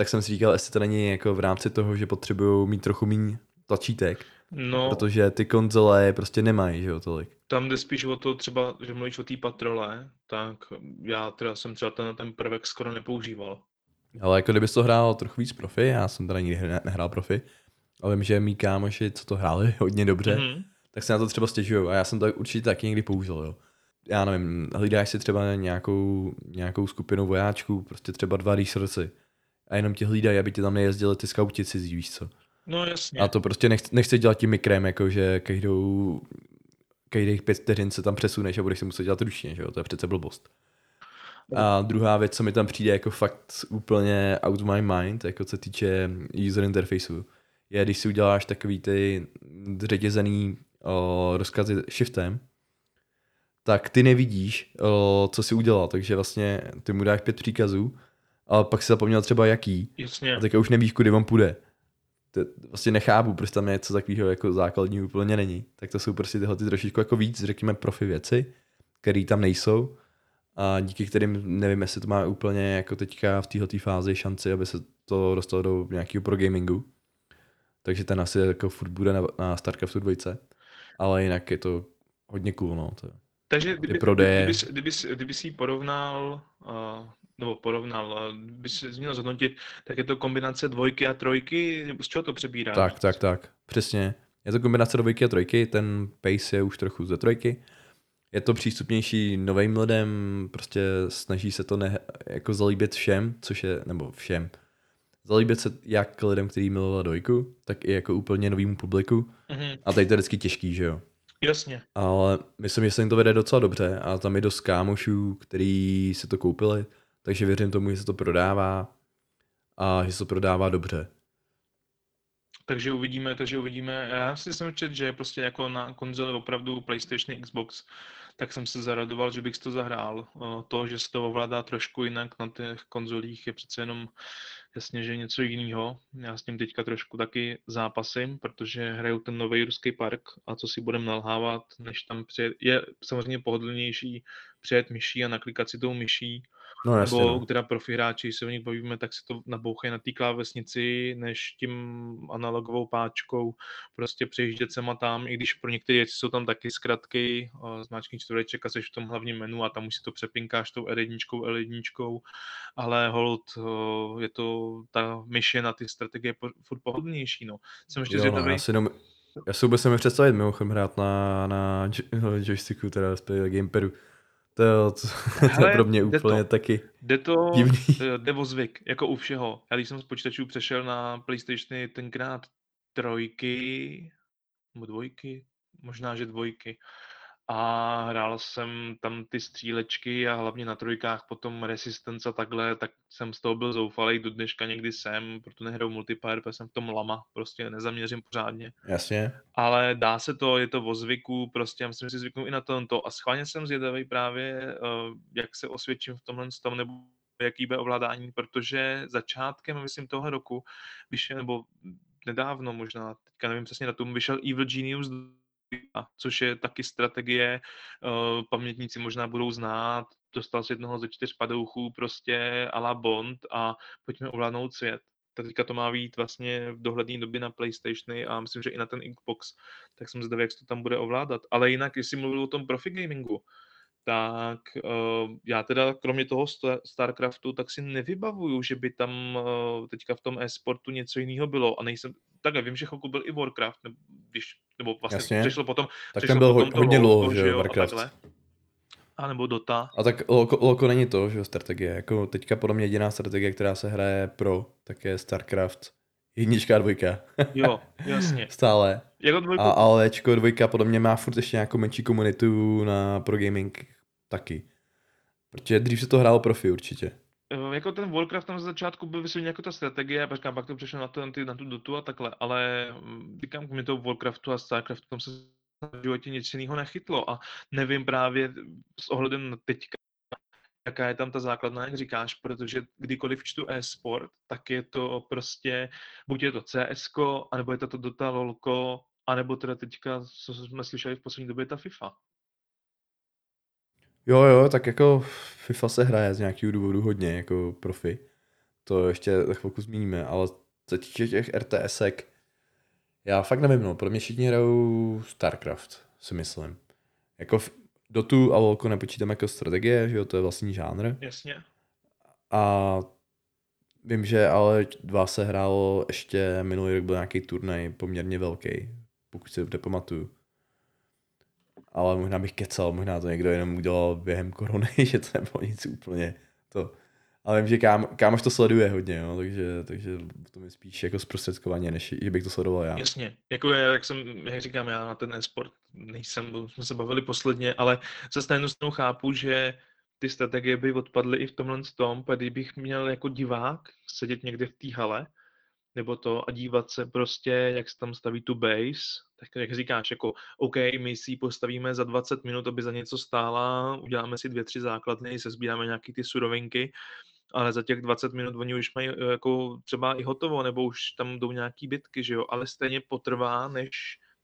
tak jsem si říkal, jestli to není jako v rámci toho, že potřebují mít trochu míň tlačítek, No, protože ty konzole prostě nemají, že jo, tolik. tam jde spíš o to třeba, že mluvíš o té patrole, tak já teda jsem třeba ten, ten prvek skoro nepoužíval. Ale jako kdybys to hrál trochu víc profi, já jsem teda nikdy ne- nehrál profi, ale vím, že mý kámoši, co to hráli hodně dobře, mm-hmm. Mhm. tak se na to třeba stěžují a já jsem to určitě taky někdy použil, jo. Já nevím, hlídáš si třeba nějakou, nějakou skupinu vojáčků, prostě třeba dva resourcy a jenom ti hlídají, aby ti tam nejezdili ty skauti cizí, víš co. No jasně. A to prostě nechci, nechci dělat tím mikrem, jako že každou, každých pět vteřin se tam přesuneš a budeš si muset dělat ručně, že jo, to je přece blbost. A druhá věc, co mi tam přijde jako fakt úplně out of my mind, jako co se týče user interfaceu, je, když si uděláš takový ty řetězený o, rozkazy shiftem, tak ty nevidíš, o, co si udělal, takže vlastně ty mu dáš pět příkazů, ale pak si zapomněl třeba jaký, Jasně. a teďka už nevíš, kudy on půjde. To vlastně nechápu, proč tam něco takového jako základní úplně není. Tak to jsou prostě tyhle ty trošičku jako víc, řekněme, profi věci, které tam nejsou a díky kterým nevím, jestli to má úplně jako teďka v této fázi šanci, aby se to dostalo do nějakého pro gamingu. Takže ten asi jako furt bude na, na StarCraftu 2, ale jinak je to hodně cool, no. To. Takže kdyby, prodeje. kdyby, kdyby, kdyby, kdyby si ji porovnal, uh, nebo porovnal, kdyby si měl zhodnotit, tak je to kombinace dvojky a trojky, z čeho to přebírá? Tak, tak, tak, přesně. Je to kombinace dvojky a trojky, ten pace je už trochu ze trojky. Je to přístupnější novým lidem, prostě snaží se to ne, jako zalíbit všem, což je, nebo všem, zalíbit se jak lidem, kteří milovali dvojku, tak i jako úplně novému publiku. Mhm, A tady to je vždycky těžký, že jo. jasně. Ale myslím, že se jim to vede docela dobře a tam je dost kámošů, který si to koupili, takže věřím tomu, že se to prodává a že se to prodává dobře. Takže uvidíme, takže uvidíme. Já si jsem čet, že prostě jako na konzoli opravdu PlayStation, Xbox, tak jsem se zaradoval, že bych to zahrál. To, že se to ovládá trošku jinak na těch konzolích, je přece jenom jasně, že něco jiného. Já s tím teďka trošku taky zápasím, protože hraju ten nový ruský park a co si budem nalhávat, než tam přijet. Je samozřejmě pohodlnější přijet myší a naklikat si tou myší, No jasně, nebo no. teda profi hráči, když se o nich bavíme, tak si to nabouchají na té klávesnici, než tím analogovou páčkou prostě přejíždět sem a tam, i když pro některé věci jsou tam taky zkratky, zmáčkni čtvereček a jsi v tom hlavním menu a tam už si to přepinkáš tou R1, L1, ale hold, eh, je to, ta myš je na ty strategie furt pohodlnější, no. Jsem ještě Jo, no, já si jenom, Já si vůbec nemůžu představit mimochodem hrát na, na jo- joysticku, teda respektive gamepadu. To, je- to, to je pro mě úplně to. taky Jde to, divný. eh, jde o zvyk, jako u všeho. Já když jsem z počítačů přešel na PlayStationy tenkrát trojky, nebo dvojky, možná, že dvojky. A hrál jsem tam ty střílečky a hlavně na trojkách potom Resistance a takhle, tak jsem z toho byl zoufalý, do dneška někdy jsem, proto nehraju multiplayer, protože jsem v tom lama, prostě nezaměřím pořádně. Jasně. Ale dá se to, je to o zvyku, prostě já myslím, že si zvyknu i na to. A schválně jsem zvědavý právě, eh, jak se osvědčím v tomhle tom, nebo jaký bude ovládání, protože začátkem, myslím, toho roku, vyšel, nebo nedávno možná, teďka nevím přesně datum, vyšel Evil Genius 2, což je taky strategie, eh, pamětníci možná budou znát, dostal z jednoho ze čtyř padouchů prostě a la Bond a pojďme ovládnout svět. Teďka to má být vlastně v dohledné době na PlayStationy a myslím, že i na ten Xbox, tak jsem zvědavý, jak se to tam bude ovládat. Ale jinak, jestli mluvil o tom profi gamingu, tak uh, já teda kromě toho Sta- Starcraftu, tak si nevybavuju, že by tam uh, teďka v tom e-sportu něco jiného bylo. A nejsem, takhle vím, že chvilku byl i Warcraft, nebo, když, nebo vlastně Jasně. přešlo potom, Tak přešlo ten byl potom ho, to hodně dlouho, že jo, a Warcraft. takhle. A nebo Dota. A tak Loko, Loko není to, že jo, strategie. Jako teďka podle mě jediná strategie, která se hraje pro, tak je StarCraft. Jednička a dvojka. Jo, jasně. Stále. Jako dvojku, A Alečko dvojka podle mě má furt ještě nějakou menší komunitu na pro gaming taky. Protože dřív se to hrálo profi určitě. Eh, jako ten Warcraft tam z začátku byl vysvětlený jako ta strategie, pak říkám, pak to přešlo na, ten, ty, na tu dotu a takhle, ale mm, říkám, mě toho Warcraftu a Starcraftu tam se v životě nic jiného nechytlo a nevím právě s ohledem na teďka, jaká je tam ta základná, jak říkáš, protože kdykoliv čtu e-sport, tak je to prostě, buď je to CS, anebo je to to Dota, LOLko, anebo teda teďka, co jsme slyšeli v poslední době, ta FIFA. Jo, jo, tak jako FIFA se hraje z nějakého důvodu hodně, jako profi. To ještě za chvilku zmíníme, ale co týče těch RTSek, já fakt nevím, no, pro mě všichni hrajou StarCraft, si myslím. Jako v Dotu a Volko nepočítám jako strategie, že jo, to je vlastní žánr. Jasně. A vím, že ale dva se hrálo ještě minulý rok byl nějaký turnaj poměrně velký, pokud si dobře pamatuju. Ale možná bych kecal, možná to někdo jenom udělal během korony, že to nebylo nic úplně to. Ale vím, že kam, kámoš to sleduje hodně, jo, takže, takže to mi spíš jako zprostředkovaně, než že bych to sledoval já. Jasně, jako já, jak jsem, jak říkám, já na ten e-sport nejsem, jsme se bavili posledně, ale zase na jednu chápu, že ty strategie by odpadly i v tomhle tom, kdybych měl jako divák sedět někde v té hale, nebo to a dívat se prostě, jak se tam staví tu base, tak jak říkáš, jako OK, my si ji postavíme za 20 minut, aby za něco stála, uděláme si dvě, tři základny, sezbíráme nějaký ty surovinky, ale za těch 20 minut oni už mají eh, jako třeba i hotovo, nebo už tam jdou nějaký bitky, že jo, ale stejně potrvá, než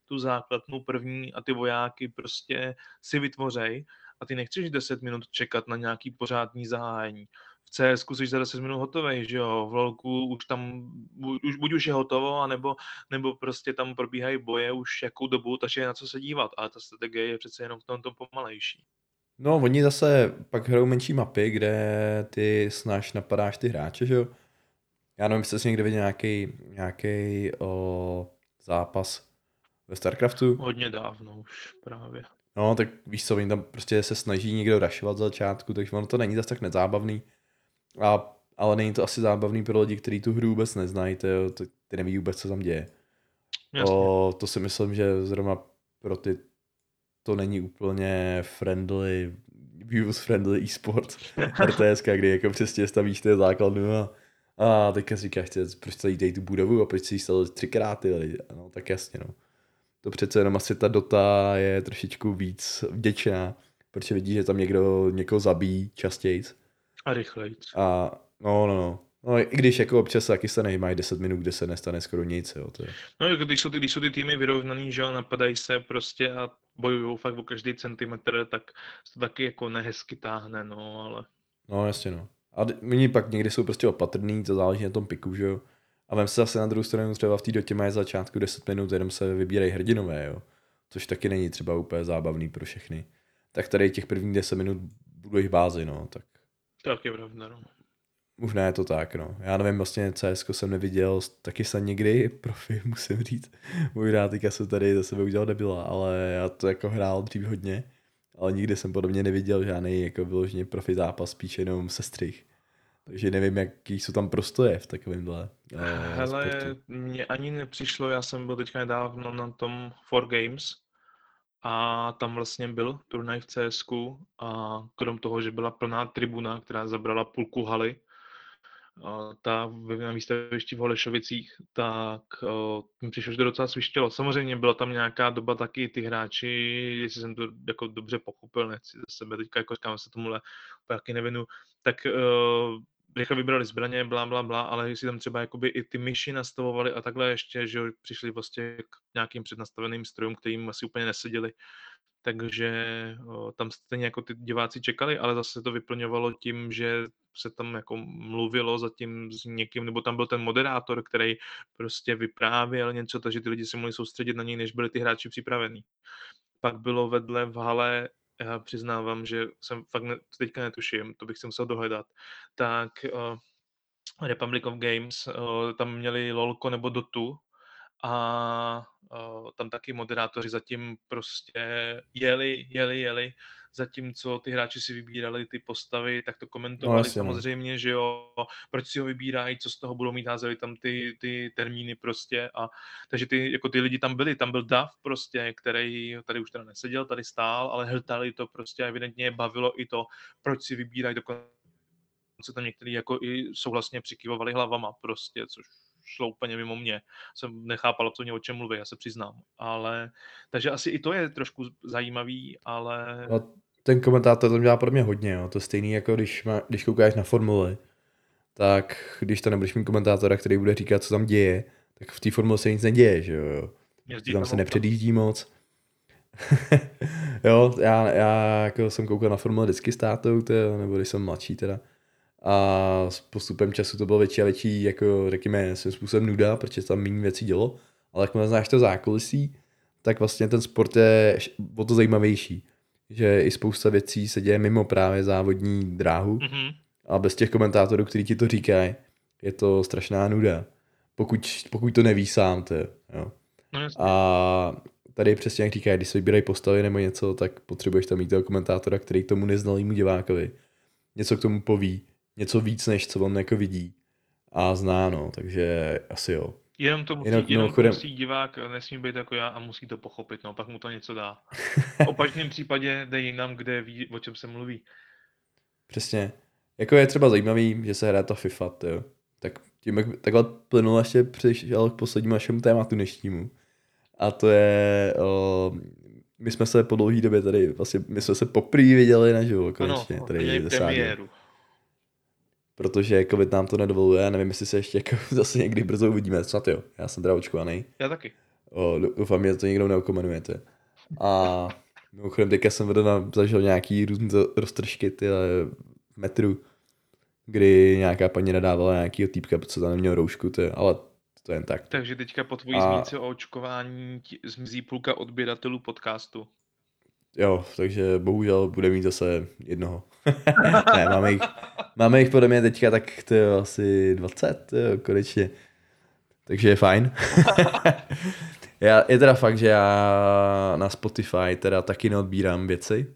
tu základnu první a ty vojáky prostě si vytvořej a ty nechceš 10 minut čekat na nějaký pořádný zahájení. V CS jsi za 10 minut hotový, že jo, v LoLku už tam, už, buď už je hotovo, anebo, nebo prostě tam probíhají boje už jakou dobu, takže je na co se dívat, ale ta strategie je přece jenom v tom, tom pomalejší. No, oni zase pak hrajou menší mapy, kde ty snaž napadáš ty hráče, že jo. Já nevím, jestli jsi někde viděl nějaký, nějaký o, zápas ve StarCraftu. Hodně dávno už právě. No, tak víš co, oni tam prostě se snaží někdo rašovat za začátku, takže ono to není zase tak nezábavný. A, ale není to asi zábavný pro lidi, kteří tu hru vůbec neznají, to, to, ty neví vůbec, co tam děje. Jasně. O, to si myslím, že zrovna pro ty to není úplně friendly, views friendly e-sport RTS, kdy jako přesně stavíš ty základnu a, a teďka si říkáš, proč celý tady tu budovu a proč si ji stavil třikrát ty lidi. No tak jasně no. To přece jenom asi ta Dota je trošičku víc vděčná, protože vidí, že tam někdo někoho zabíjí častěji. A rychlejc. A no, no, no. No, i když jako občas taky se nejímají 10 minut, kde se nestane skoro nic, jo, to je. No, jako když jsou, ty, když jsou ty týmy vyrovnaný, že jo, napadají se prostě a bojují fakt o každý centimetr, tak se to taky jako nehezky táhne, no, ale No, jasně, no. A oni pak někdy jsou prostě opatrný, to záleží na tom piku, že jo. A vem se zase na druhou stranu, třeba v té dotě mají začátku 10 minut, jenom se vybírají hrdinové, jo. Což taky není třeba úplně zábavný pro všechny. Tak tady těch prvních 10 minut budu jich bázi, no, tak. Taky pravda, no. Možná je to tak, no. Já nevím, vlastně CS jsem neviděl taky jsem nikdy, profi, musím říct. Možná teďka jsem tady za sebe udělal debila, ale já to jako hrál dřív hodně. Ale nikdy jsem podobně neviděl žádný jako vyloženě profi zápas, spíš jenom sestřih. Takže nevím, jaký jsou tam prostoje v takovémhle uh, Hele, sportu. mně ani nepřišlo, já jsem byl teďka nedávno na tom For Games a tam vlastně byl turnaj v CSK a krom toho, že byla plná tribuna, která zabrala půlku haly, ta na výstavišti v Holešovicích, tak mi přišlo, že to docela svištělo. Samozřejmě byla tam nějaká doba taky ty hráči, jestli jsem to jako dobře pochopil, nechci ze sebe teďka jako říkám se tomuhle taky nevinu, tak uh, rychle vybrali zbraně, bla, bla, bla, ale jestli tam třeba jakoby i ty myši nastavovali a takhle ještě, že přišli vlastně k nějakým přednastaveným strojům, kterým asi úplně neseděli, takže o, tam stejně jako ty diváci čekali, ale zase to vyplňovalo tím, že se tam jako mluvilo zatím s někým, nebo tam byl ten moderátor, který prostě vyprávěl něco, takže ty lidi se mohli soustředit na něj, než byli ty hráči připravení. Pak bylo vedle v hale já přiznávám, že jsem fakt ne, teďka netuším, to bych si musel dohledat, tak uh, Republic of Games, uh, tam měli LOLko nebo Dotu a uh, tam taky moderátoři zatím prostě jeli, jeli, jeli zatímco ty hráči si vybírali ty postavy, tak to komentovali no, jasně, no. samozřejmě, že jo, proč si ho vybírají, co z toho budou mít, házeli tam ty, ty termíny prostě a takže ty, jako ty lidi tam byli, tam byl Dav prostě, který tady už teda neseděl, tady stál, ale hltali to prostě a evidentně je bavilo i to, proč si vybírají dokonce tam někteří jako i souhlasně přikývovali hlavama prostě, což šlo úplně mimo mě. Jsem nechápal absolutně o čem mluví, já se přiznám. Ale, takže asi i to je trošku zajímavý, ale... No, ten komentátor to dělá pro mě hodně, jo. to stejný jako když, má, když koukáš na formuli, tak když to nebudeš mít komentátora, který bude říkat, co tam děje, tak v té formule se nic neděje, že jo. Jezdí tam se nepředjíždí moc. jo, já, já jako jsem koukal na formule vždycky s tátou, teda, nebo když jsem mladší teda. A s postupem času to bylo větší a větší, jako řekněme, svým způsobem nuda, protože tam méně věcí dělo. Ale jak znáš to zákulisí, tak vlastně ten sport je o to zajímavější že i spousta věcí se děje mimo právě závodní dráhu mm-hmm. a bez těch komentátorů, kteří ti to říkají, je to strašná nuda. Pokud, pokud to nevíš sám, to je, jo. No, a tady přesně jak říkají, když se vybírají postavy nebo něco, tak potřebuješ tam mít toho komentátora, který tomu neznalýmu divákovi něco k tomu poví, něco víc, než co on jako vidí a zná, no, takže asi jo. Jenom to musí, jenom, jenom to musí divák, nesmí být jako já a musí to pochopit, no, pak mu to něco dá. V opačném případě jde jinam, kde ví, o čem se mluví. Přesně. Jako je třeba zajímavý, že se hraje ta FIFA, jo. Tak tím, jak takhle plynul ještě přišel k poslednímu našemu tématu dnešnímu. A to je, o, my jsme se po dlouhé době tady, vlastně, my jsme se poprvé viděli na živo, konečně. Ano, tady premiéru protože covid nám to nedovoluje, nevím, jestli se ještě jako zase někdy brzo uvidíme, snad jo, já jsem teda očkovaný. Já taky. O, doufám, že to někdo neokomenujete. A mimochodem teďka jsem vedl zažil nějaký různý roztržky ty, v metru, kdy nějaká paní nadávala nějakýho týpka, co tam neměl roušku, ty, ale to jen tak. Takže teďka po tvojí a... zmínce o očkování zmizí půlka odběratelů podcastu. Jo, takže bohužel bude mít zase jednoho. ne, máme jich, máme jich podle mě teďka tak to je asi 20, jo, konečně. Takže je fajn. já, je teda fakt, že já na Spotify teda taky neodbírám věci.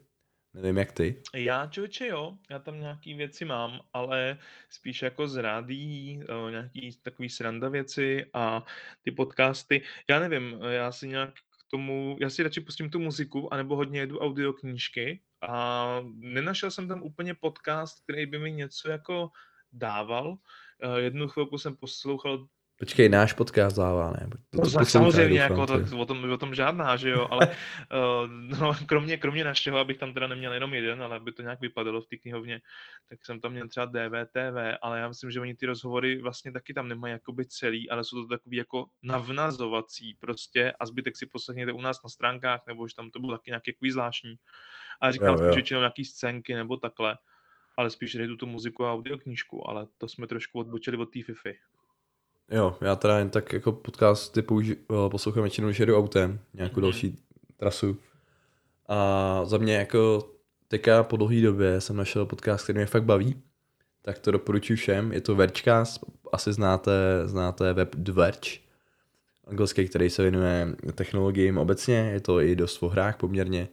Nevím, jak ty. Já, člověče, jo, já tam nějaký věci mám, ale spíš jako z rádií, nějaký takový sranda věci a ty podcasty. Já nevím, já si nějak tomu, já si radši pustím tu muziku, anebo hodně jedu audioknížky a nenašel jsem tam úplně podcast, který by mi něco jako dával. Eh, jednu chvilku jsem poslouchal Počkej, náš podcast dává, ne? To, to no, samozřejmě, jako to, o, tom, o tom žádná, že jo, ale uh, no, kromě, kromě našeho, abych tam teda neměl jenom jeden, ale aby to nějak vypadalo v té knihovně, tak jsem tam měl třeba DVTV, ale já myslím, že oni ty rozhovory vlastně taky tam nemají jakoby celý, ale jsou to takový jako navnazovací prostě a zbytek si poslechněte u nás na stránkách, nebo už tam to bylo taky nějaký zvláštní. A říkám jo, jo. většinou nějaký scénky nebo takhle, ale spíš jdu tu muziku a audioknížku, ale to jsme trošku odbočili od té FIFY. Jo, já teda jen tak jako podcasty použi- eh, poslouchám většinou, když jedu autem, nějakou mm-hmm. další trasu. A za mě jako teďka po dlouhé době jsem našel podcast, který mě fakt baví. tak to doporučuji všem. Je to Verčcast, asi znáte, znáte web Dverč, anglický, který se věnuje technologiím obecně, je to i dost o hrách poměrně,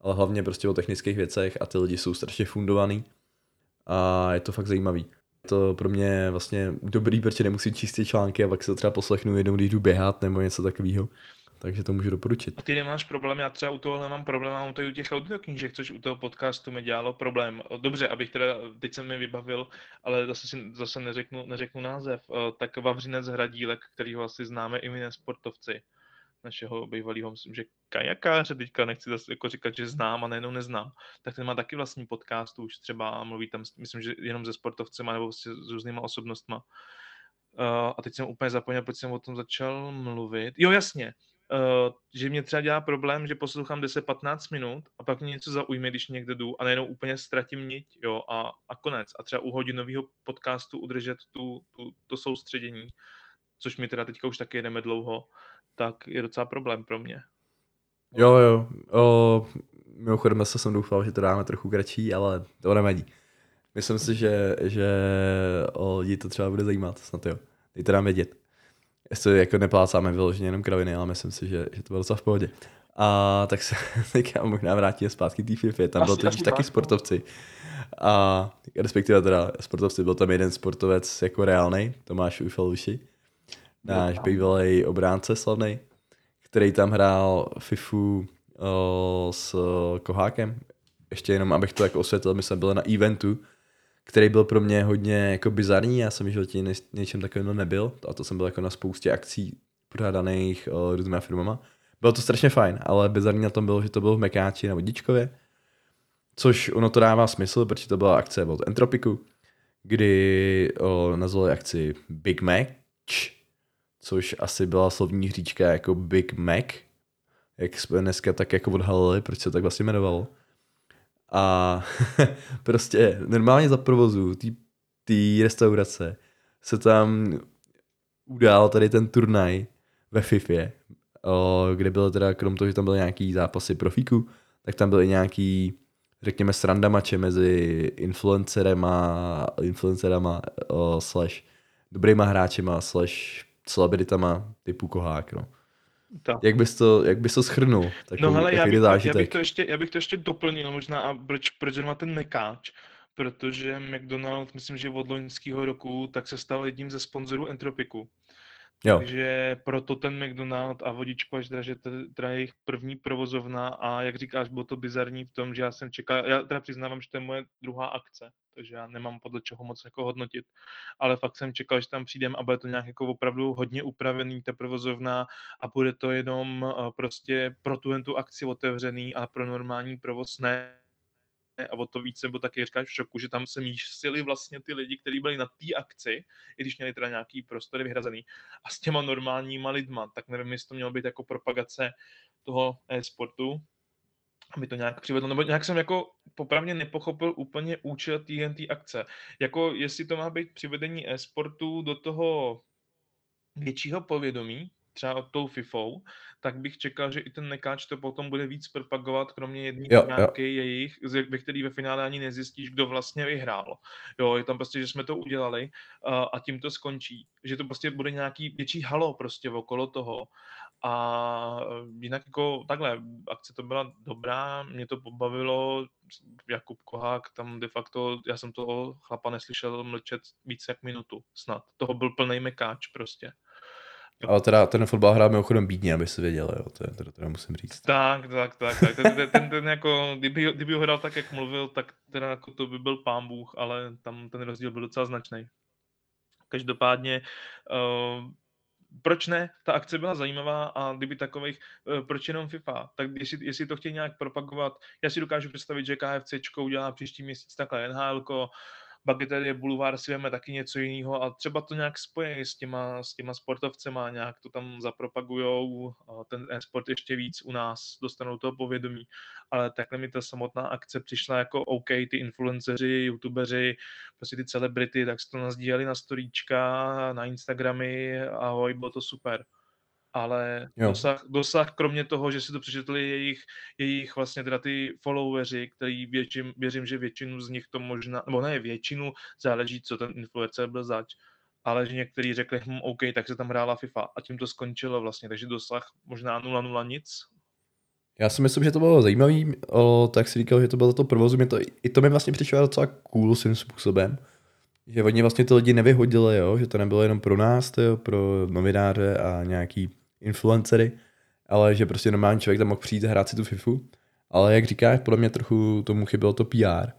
ale hlavně prostě o technických věcech a ty lidi jsou strašně fundovaný a je to fakt zajímavý. To pro mě vlastně dobrý, protože nemusím číst ty články a pak se to třeba poslechnu jednou, když jdu běhat nebo něco takového. Takže to můžu doporučit. A ty nemáš problém, já třeba u toho nemám problém, mám to i u těch audioknížek, což u toho podcastu mi dělalo problém. Dobře, abych teda, teď jsem mi vybavil, ale zase, si, zase neřeknu, neřeknu název, tak Vavřinec Hradílek, který ho asi známe i my nesportovci, našeho bývalého, myslím, že kajakáře, teďka nechci zase jako říkat, že znám a nejenom neznám, tak ten má taky vlastní podcast, už třeba mluví tam, myslím, že jenom ze sportovcema nebo s různýma osobnostma. a teď jsem úplně zapomněl, proč jsem o tom začal mluvit. Jo, jasně, uh, že mě třeba dělá problém, že poslouchám 10-15 minut a pak mě něco zaujme, když někde jdu a najednou úplně ztratím niť, jo, a, a konec. A třeba u hodinového podcastu udržet tu, tu, to soustředění, což mi teda teďka už taky jedeme dlouho, tak je docela problém pro mě. Jo, jo. O, mimochodem se jsem doufal, že to dáme trochu kratší, ale to nevadí. Myslím si, že, že o lidi to třeba bude zajímat, snad jo. Dejte nám vědět jestli jako neplácáme vyloženě jenom kraviny, ale myslím si, že, že to bylo docela v pohodě. A tak se teďka možná vrátíme zpátky té FIFA, tam byl totiž taky sportovci. A respektive teda sportovci, byl tam jeden sportovec jako reálný, Tomáš Ujfeluši, náš bývalý obránce slavný, který tam hrál FIFU o, s Kohákem. Ještě jenom, abych to jako osvětlil, my jsme byli na eventu, který byl pro mě hodně jako bizarní, já jsem v životě něčem takovým nebyl, a to jsem byl jako na spoustě akcí pořádaných uh, různýma firmama. Bylo to strašně fajn, ale bizarní na tom bylo, že to bylo v Mekáči na Vodičkově, což ono to dává smysl, protože to byla akce od Entropiku, kdy uh, nazvali akci Big Mac, což asi byla slovní hříčka jako Big Mac, jak jsme dneska tak jako odhalili, proč se tak vlastně jmenovalo. A prostě normálně za provozu té restaurace se tam udál tady ten turnaj ve FIFA, kde bylo teda, krom toho, že tam byly nějaký zápasy profíků, tak tam byly nějaký, řekněme, srandamače mezi influencerema, influencerama slash dobrýma hráčema slash celebritama typu Kohák, no. Tak. Jak bys to, jak bys to schrnul? Takový, no hele, já bych, já, bych to ještě, já bych to ještě doplnil možná, a proč, proč má ten mekáč, protože McDonald, myslím, že od loňského roku, tak se stal jedním ze sponzorů Entropiku. Jo. Takže proto ten McDonald a vodičko až že teda je jejich první provozovna a jak říkáš, bylo to bizarní v tom, že já jsem čekal, já teda přiznávám, že to je moje druhá akce, takže já nemám podle čeho moc jako hodnotit, ale fakt jsem čekal, že tam přijdem a bude to nějak jako opravdu hodně upravený ta provozovna a bude to jenom eh, prostě pro tu, tu akci otevřený a pro normální provoz ne a o to více, nebo taky říkáš v šoku, že tam se mísili vlastně ty lidi, kteří byli na té akci, i když měli teda nějaký prostory vyhrazený, a s těma normálníma lidma, tak nevím, jestli to mělo být jako propagace toho e-sportu, aby to nějak přivedlo, nebo nějak jsem jako popravně nepochopil úplně účel té akce. Jako jestli to má být přivedení e-sportu do toho většího povědomí, třeba tou FIFou, tak bych čekal, že i ten nekáč to potom bude víc propagovat, kromě jedné nějaké jejich, ve který ve finále ani nezjistíš, kdo vlastně vyhrál. Jo, je tam prostě, že jsme to udělali a, a tím to skončí. Že to prostě bude nějaký větší halo prostě okolo toho. A jinak jako takhle, akce to byla dobrá, mě to pobavilo, Jakub Kohák tam de facto, já jsem toho chlapa neslyšel mlčet víc jak minutu snad. Toho byl plný mekáč prostě. Ale teda ten fotbal hrál mimochodem bídně, aby se věděl, jo, to je, teda, teda musím říct. Tak, tak, tak, tak. Ten, ten, ten, ten jako, kdyby, kdyby ho hrál tak, jak mluvil, tak teda jako to by byl pán Bůh, ale tam ten rozdíl byl docela značný. Každopádně, uh, proč ne? Ta akce byla zajímavá a kdyby takových, uh, proč jenom FIFA? Tak jestli, jestli to chtějí nějak propagovat, já si dokážu představit, že KFC udělá příští měsíc takhle NHL, je bulvár si veme taky něco jiného a třeba to nějak spojí s těma, s těma sportovcema, nějak to tam zapropagujou, ten sport ještě víc u nás, dostanou toho povědomí, ale takhle mi ta samotná akce přišla jako OK, ty influenceři, youtubeři, prostě ty celebrity, tak se to nazdíleli na storíčka, na Instagramy, ahoj, bylo to super. Ale Jo. dosah, dosah, kromě toho, že si to přečetli jejich, jejich vlastně teda ty followeri, který věřím, věřím, že většinu z nich to možná, nebo ne většinu, záleží, co ten influencer byl zač, ale že někteří řekli, hm, OK, tak se tam hrála FIFA a tím to skončilo vlastně, takže dosah možná 0-0 nic. Já si myslím, že to bylo zajímavý, o, tak si říkal, že to bylo za to provozu, mě to, i to mi vlastně přišlo docela cool svým způsobem, že oni vlastně ty lidi nevyhodili, jo? že to nebylo jenom pro nás, to jo? pro novináře a nějaký influencery, ale že prostě normální člověk tam mohl přijít a hrát si tu FIFU. Ale jak říkáš, podle mě trochu tomu chybělo to PR,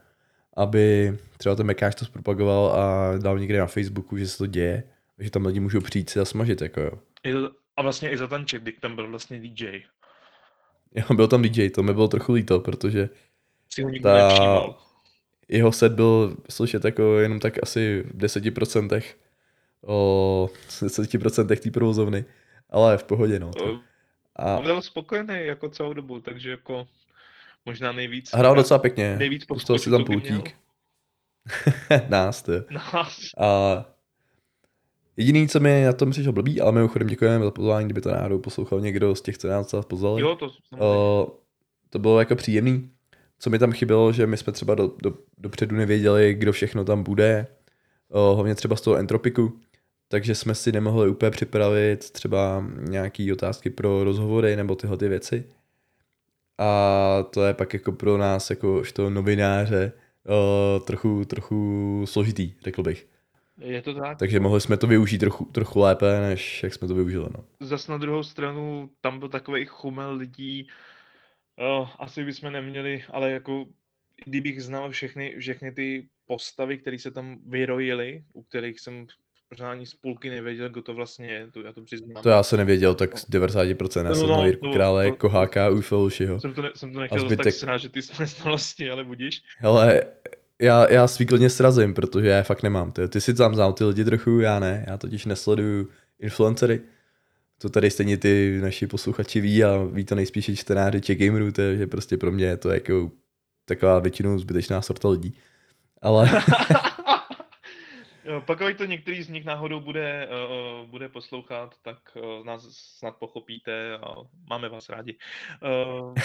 aby třeba ten Mekáš to zpropagoval a dal někde na Facebooku, že se to děje, že tam lidi můžou přijít si a smažit, jako jo. A vlastně i zatančit, když tam byl vlastně DJ. Jo, byl tam DJ, to mi bylo trochu líto, protože Ta- jeho set byl slyšet jako jenom tak asi v 10% o 10% té provozovny, ale v pohodě, no. To- A, On byl spokojený jako celou dobu, takže jako možná nejvíc. a hrál docela pěkně, nejvíc pustil si tam poutík. Nás, to je. Nás. A jediný, co mi na tom přišlo blbý, ale mimochodem děkujeme za pozvání, kdyby to náhodou poslouchal někdo z těch, co nás pozvali. Jo, to. O, to bylo jako příjemný. Co mi tam chybělo, že my jsme třeba do, do, dopředu nevěděli, kdo všechno tam bude, o, hlavně třeba z toho entropiku, takže jsme si nemohli úplně připravit třeba nějaké otázky pro rozhovory nebo tyhle ty věci. A to je pak jako pro nás, jako toho novináře, o, trochu, trochu složitý, řekl bych. Je to tak. Takže mohli jsme to využít trochu, trochu lépe, než jak jsme to využili. No. Zas na druhou stranu, tam byl takový chumel lidí, uh, asi bychom neměli, ale jako kdybych znal všechny, všechny ty postavy, které se tam vyrojily, u kterých jsem možná ani z půlky nevěděl, kdo to vlastně je, to já to přiznám. To já se nevěděl, tak z 90%. Já No, jsem no, Jirku no, Krále, to- Koháka, Ufelšiho. Jsem to, ne, jsem to nechtěl zase zbytek- tak srážet ty své znalosti, ale budíš. Hele, já, já svý klidně srazím, protože já je fakt nemám. Ty, ty si tam znal ty lidi trochu, já ne. Já totiž nesleduju influencery. To tady stejně ty naši posluchači ví a ví to nejspíš i čtenáři Czech Gamerů, takže prostě pro mě je to jako taková většinou zbytečná sorta lidí. Ale Pak, když to některý z nich náhodou bude, uh, bude poslouchat, tak uh, nás snad pochopíte a máme vás rádi. Uh, uh,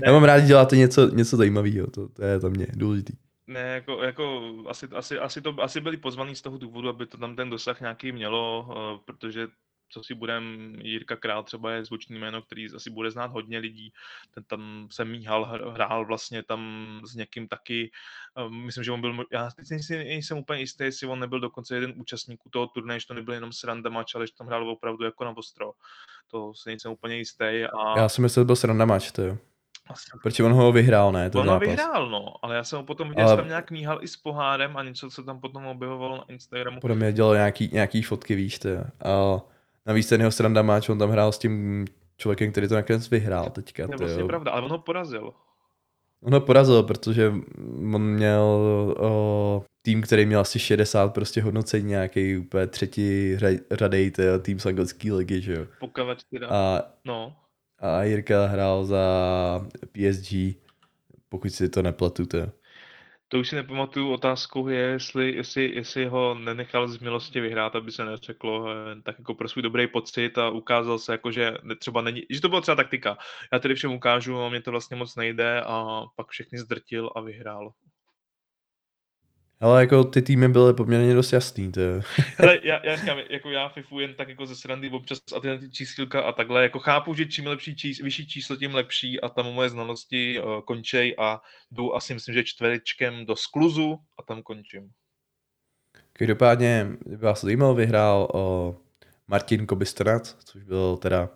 já mám rád, děláte něco, něco zajímavého, to, to je za mě důležitý. Ne, jako, jako asi, asi, asi, to, asi byli pozvaní z toho důvodu, aby to tam ten dosah nějaký mělo, uh, protože co si budem, Jirka Král třeba je zvučný jméno, který asi bude znát hodně lidí, ten tam se míhal, hr- hrál vlastně tam s někým taky, uh, myslím, že on byl, já teď si nejsem úplně jistý, jestli on nebyl dokonce jeden účastníků toho turnaje, že to nebyl jenom sranda match, ale že tam hrál opravdu jako na ostro. To si nejsem úplně jistý a Já si myslím, že to byl sranda match, to jo. asi Protože on ho vyhrál, ne, ten On ho zápas. vyhrál, no, ale já jsem ho potom viděl, Ale- že tam nějak míhal i s pohárem a něco se tam potom objevovalo na Instagramu. Podle mě dělal nějaký, nějaký fotky, víš, to jo. A navíc ten jeho sranda match, on tam hrál s tím člověkem, který to nakonec vyhrál teďka, To je to vlastně pravda, ale on ho porazil. On ho porazil, protože on měl o, tým, který měl asi 60 prostě hodnocení, nějaký úplně třetí řa- řadej tým z anglické ligy, že jo. Pokavať teda. A, No, a Jirka hrál za PSG, pokud si to nepletu, to. To už si nepamatuju. Otázkou je, jestli, jestli, jestli ho nenechal z milosti vyhrát, aby se neřeklo, eh, tak jako pro svůj dobrý pocit a ukázal se jako, že třeba není, že to byla třeba taktika. Já tedy všem ukážu, a mě to vlastně moc nejde a pak všechny zdrtil a vyhrál. Ale jako ty týmy byly poměrně dost jasný, to. Hele, já, já říkám, jako já FIFU jen tak jako ze srandy občas a tyhle ty čísílka a takhle, jako chápu, že čím lepší čís, vyšší číslo, tím lepší a tam moje znalosti uh, končej a jdu asi myslím, že čtverečkem do skluzu a tam končím. Každopádně, kdyby vás zajímalo, vyhrál o Martin Kobistrnat, což byl teda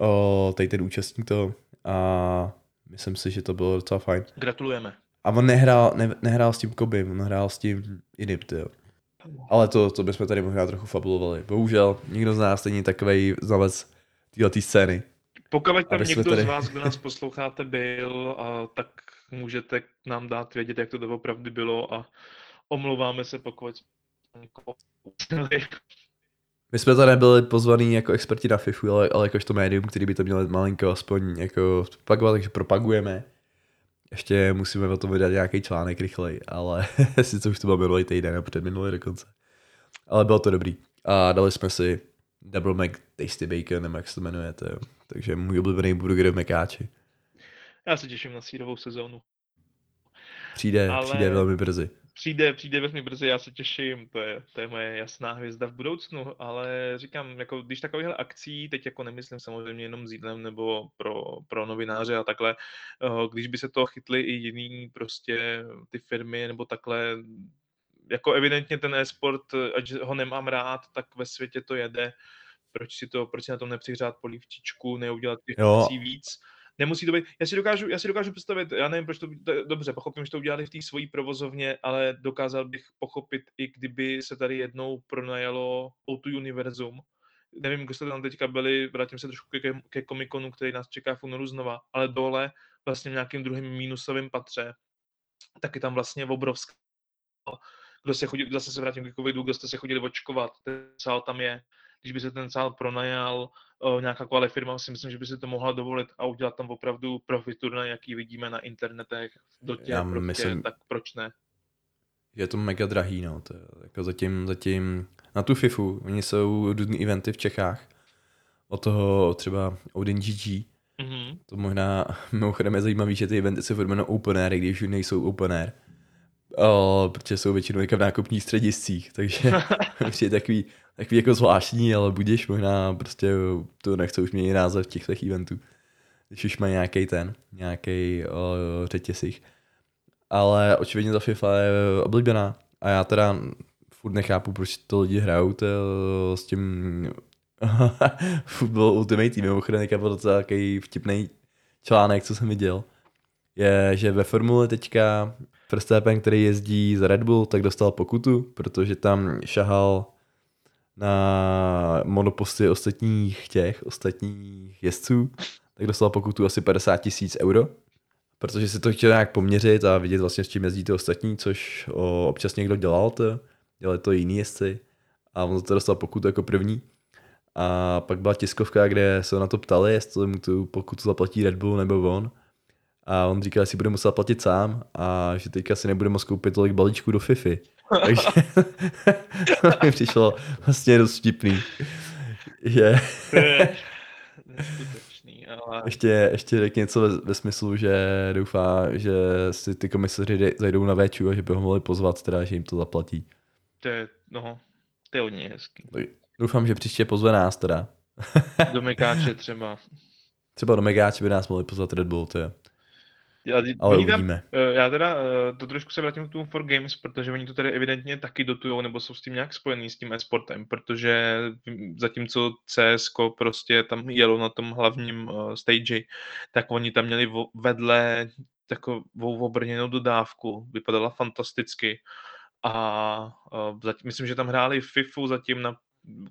o, tady ten účastník toho a myslím si, že to bylo docela fajn. Gratulujeme. A on nehrál, ne, nehrál s tím Kobym, on hrál s tím jiným, tyjo. Ale to, to bychom tady možná trochu fabulovali. Bohužel, nikdo z nás není takový znalec této scény. Pokud tam někdo tady- z vás, kdo nás posloucháte, byl, a, tak můžete nám dát vědět, jak to doopravdy bylo a omlouváme se, pokud. My jsme tady nebyli pozvaní jako experti na FIFU, ale, ale jakožto médium, který by to mělo malinko aspoň jako propagovat, takže propagujeme. Ještě musíme o tom vydat nějaký článek rychleji, ale sice už to byl minulý týden, nebo předminulý dokonce. Ale bylo to dobrý. A dali jsme si Double Mac Tasty Bacon, nebo jak se to jmenuje, to, je- takže můj oblíbený burger v Mekáči. Já se těším na sírovou sezónu. Přijde, Ale- přijde velmi brzy. Přijde, přijde velmi brzy, já se těším, to je, to je moje jasná hvězda v budoucnu, ale říkám, jako když takovýchhle akcí, teď jako nemyslím samozřejmě jenom s jídlem nebo pro, pro novináře a takhle, eh, když by se toho chytli i jiný prostě ty firmy nebo takhle, jako evidentně ten e-sport, ať ho nemám rád, tak ve světě to jede, proč si to, proč si na tom nepřihřát polívčičku, neudělat těch Jo. věcí víc. Nemusí to být, já si dokážu, já si dokážu představit, já nevím, proč to, to dobře, pochopím, že to udělali v té svojí provozovně, ale dokázal bych pochopit, i kdyby se tady jednou pronajalo O2 Univerzum, nevím, kdo jste tam teďka byli, vrátím se trošku ke, ke Comiconu, který nás čeká v únoru znova, ale dole, vlastně v nějakým druhým mínusovém patře, taky tam vlastně obrovská kdo se chodí, zase se vrátím k covidu, kdo jste se chodili očkovat, sál tam je, když by se ten sál pronajal, o, nějaká kvalitní firma si myslím, že by si to mohla dovolit a udělat tam opravdu profi turnaj, jaký vidíme na internetech, v dotě, Já prostě, myslím- tak proč ne? Je to mega drahý, no. To je, jako zatím, zatím na tu FIFU, oni jsou různý eventy v Čechách. Od toho třeba Odin GG, Mhm. to možná mimochodem je zajímavý, že ty eventy se furt jmenují open air, i když už nejsou open air. O, protože jsou většinou v nákupních střediscích, takže je takový, takový jako zvláštní, ale budeš možná prostě to nechce už měnit název těch těch eventů. Když už mají nějaký ten, nějaký řetězích. Ale očividně ta FIFA je oblíbená. A já teda furt nechápu, proč to lidi hrajou to, s tím Football Ultimate Team. Mimochodem, byl docela takový vtipný článek, co jsem viděl. Je, že ve formule teďka Verstappen, který jezdí za Red Bull, tak dostal pokutu, protože tam šahal na monoposty ostatních těch, ostatních jezdců, tak dostal pokutu asi 50 tisíc euro, protože si to chtěl nějak poměřit a vidět vlastně s čím jezdí ty ostatní, což o, občas někdo dělal to, dělali to jiný jezdci a on to dostal pokutu jako první. A pak byla tiskovka, kde se na to ptali, jestli mu tu pokutu zaplatí Red Bull nebo on. A on říkal, že si bude muset platit sám a že teďka si nebude moct koupit tolik balíčků do Fifi. Takže mi přišlo vlastně dost vtipný. Že neskutečný, ale ještě, ještě řekl něco ve, ve, smyslu, že doufá, že si ty komisaři zajdou na véču a že by ho mohli pozvat, teda, že jim to zaplatí. to je, no, to je hodně hezký. Tak Doufám, že příště pozve nás teda. Do Mekáče třeba. Třeba do Megáče by nás mohli pozvat Red Bull, to je. Já, Ale tam- uvidíme. Eh, Já teda eh, to trošku se vrátím k tomu For Games, protože oni to tady evidentně taky dotujou, nebo jsou s tím nějak spojený s tím e-sportem, protože zatímco CS prostě tam jelo na tom hlavním uh, stage, tak oni tam měli vedle takovou obrněnou dodávku, vypadala fantasticky a zatím, myslím, že tam hráli FIFU zatím na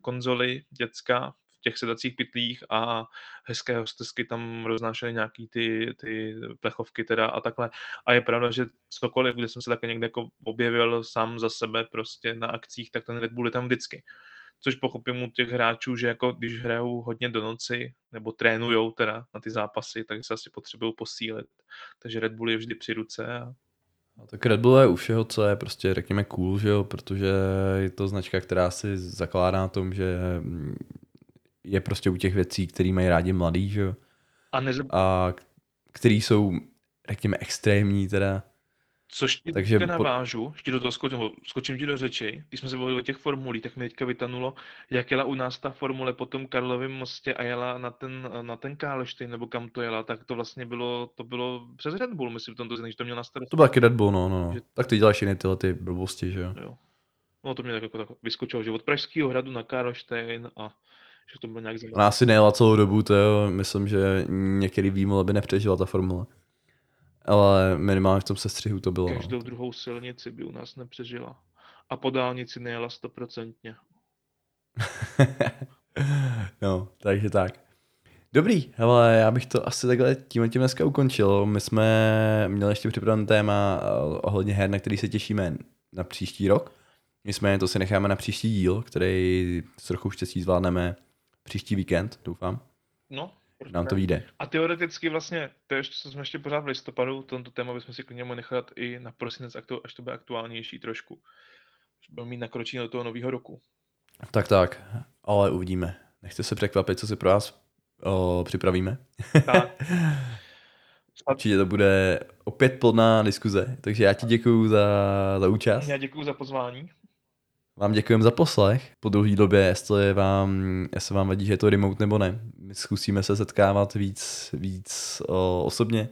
konzoli děcka v těch sedacích pytlích a hezké hostesky tam roznášely nějaký ty, ty plechovky teda a takhle. A je pravda, že cokoliv, kde jsem se také někde jako objevil sám za sebe prostě na akcích, tak ten Red Bull je tam vždycky. Což pochopím u těch hráčů, že jako když hrajou hodně do noci, nebo trénujou teda na ty zápasy, tak se asi potřebují posílit. Takže Red Bull je vždy při ruce a A tak Red Bull je u všeho, co je prostě, řekněme, cool, že jo, protože je to značka, která si zakládá na tom, že mm, je prostě u těch věcí, které mají rádi mladí, že jo, a neza... a který jsou, řekněme, extrémní teda. Což ti Takže po- navážu, ještě do toho skočím, skočím ti do řeči, když jsme se bavili o těch formulích, tak mi teďka vytanulo, jak jela u nás ta formule po tom Karlovém mostě a jela na ten, na ten Káleštein, nebo kam to jela, tak to vlastně bylo, to bylo přes Red Bull, myslím, v tomto že to měl na starosti. To byl taky Red Bull, no, no, no. Že- Tak ty děláš jiné tyhle ty blbosti, že jo. Jo. No to mě tak jako tak vyskočilo, že od Pražského hradu na Karlštejn a že to bylo nějak zajímavé. Ona asi nejela celou dobu, to jo, myslím, že některý výmol by nepřežila ta formule. Ale minimálně v tom sestřihu to bylo. No. Každou druhou silnici by u nás nepřežila. A po dálnici nejela stoprocentně. no, takže tak. Dobrý, ale já bych to asi takhle tím tím dneska ukončil. My jsme měli ještě připravený téma eh, ohledně her, na který se těšíme na příští rok. Nicméně to si necháme na příští díl, který s trochu štěstí zvládneme příští víkend, doufám. No, Nám to vyjde. A teoreticky vlastně, to je ještě, co jsme ještě pořád v listopadu, tento téma bychom si klidně mohli nechat i na prosinec, až to bude aktuálnější trošku. Až budeme mít nakročení do toho nového roku. Tak tak, ale uvidíme. nechte se překvapit, co si pro vás o, připravíme. Tak. Určitě to bude opět plná diskuze, takže já ti děkuju za, za účast. Já děkuji za pozvání. Vám děkujeme za poslech. Po dlouhé době, jestli vám, jestli vám vadí, že je to remote nebo ne. My zkusíme se setkávat víc, víc o, osobně,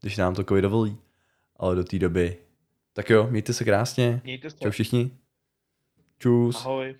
když nám to covid dovolí. Ale do té doby. Tak jo, mějte se krásně. Mějte se. Čau všichni. Čus. Ahoj.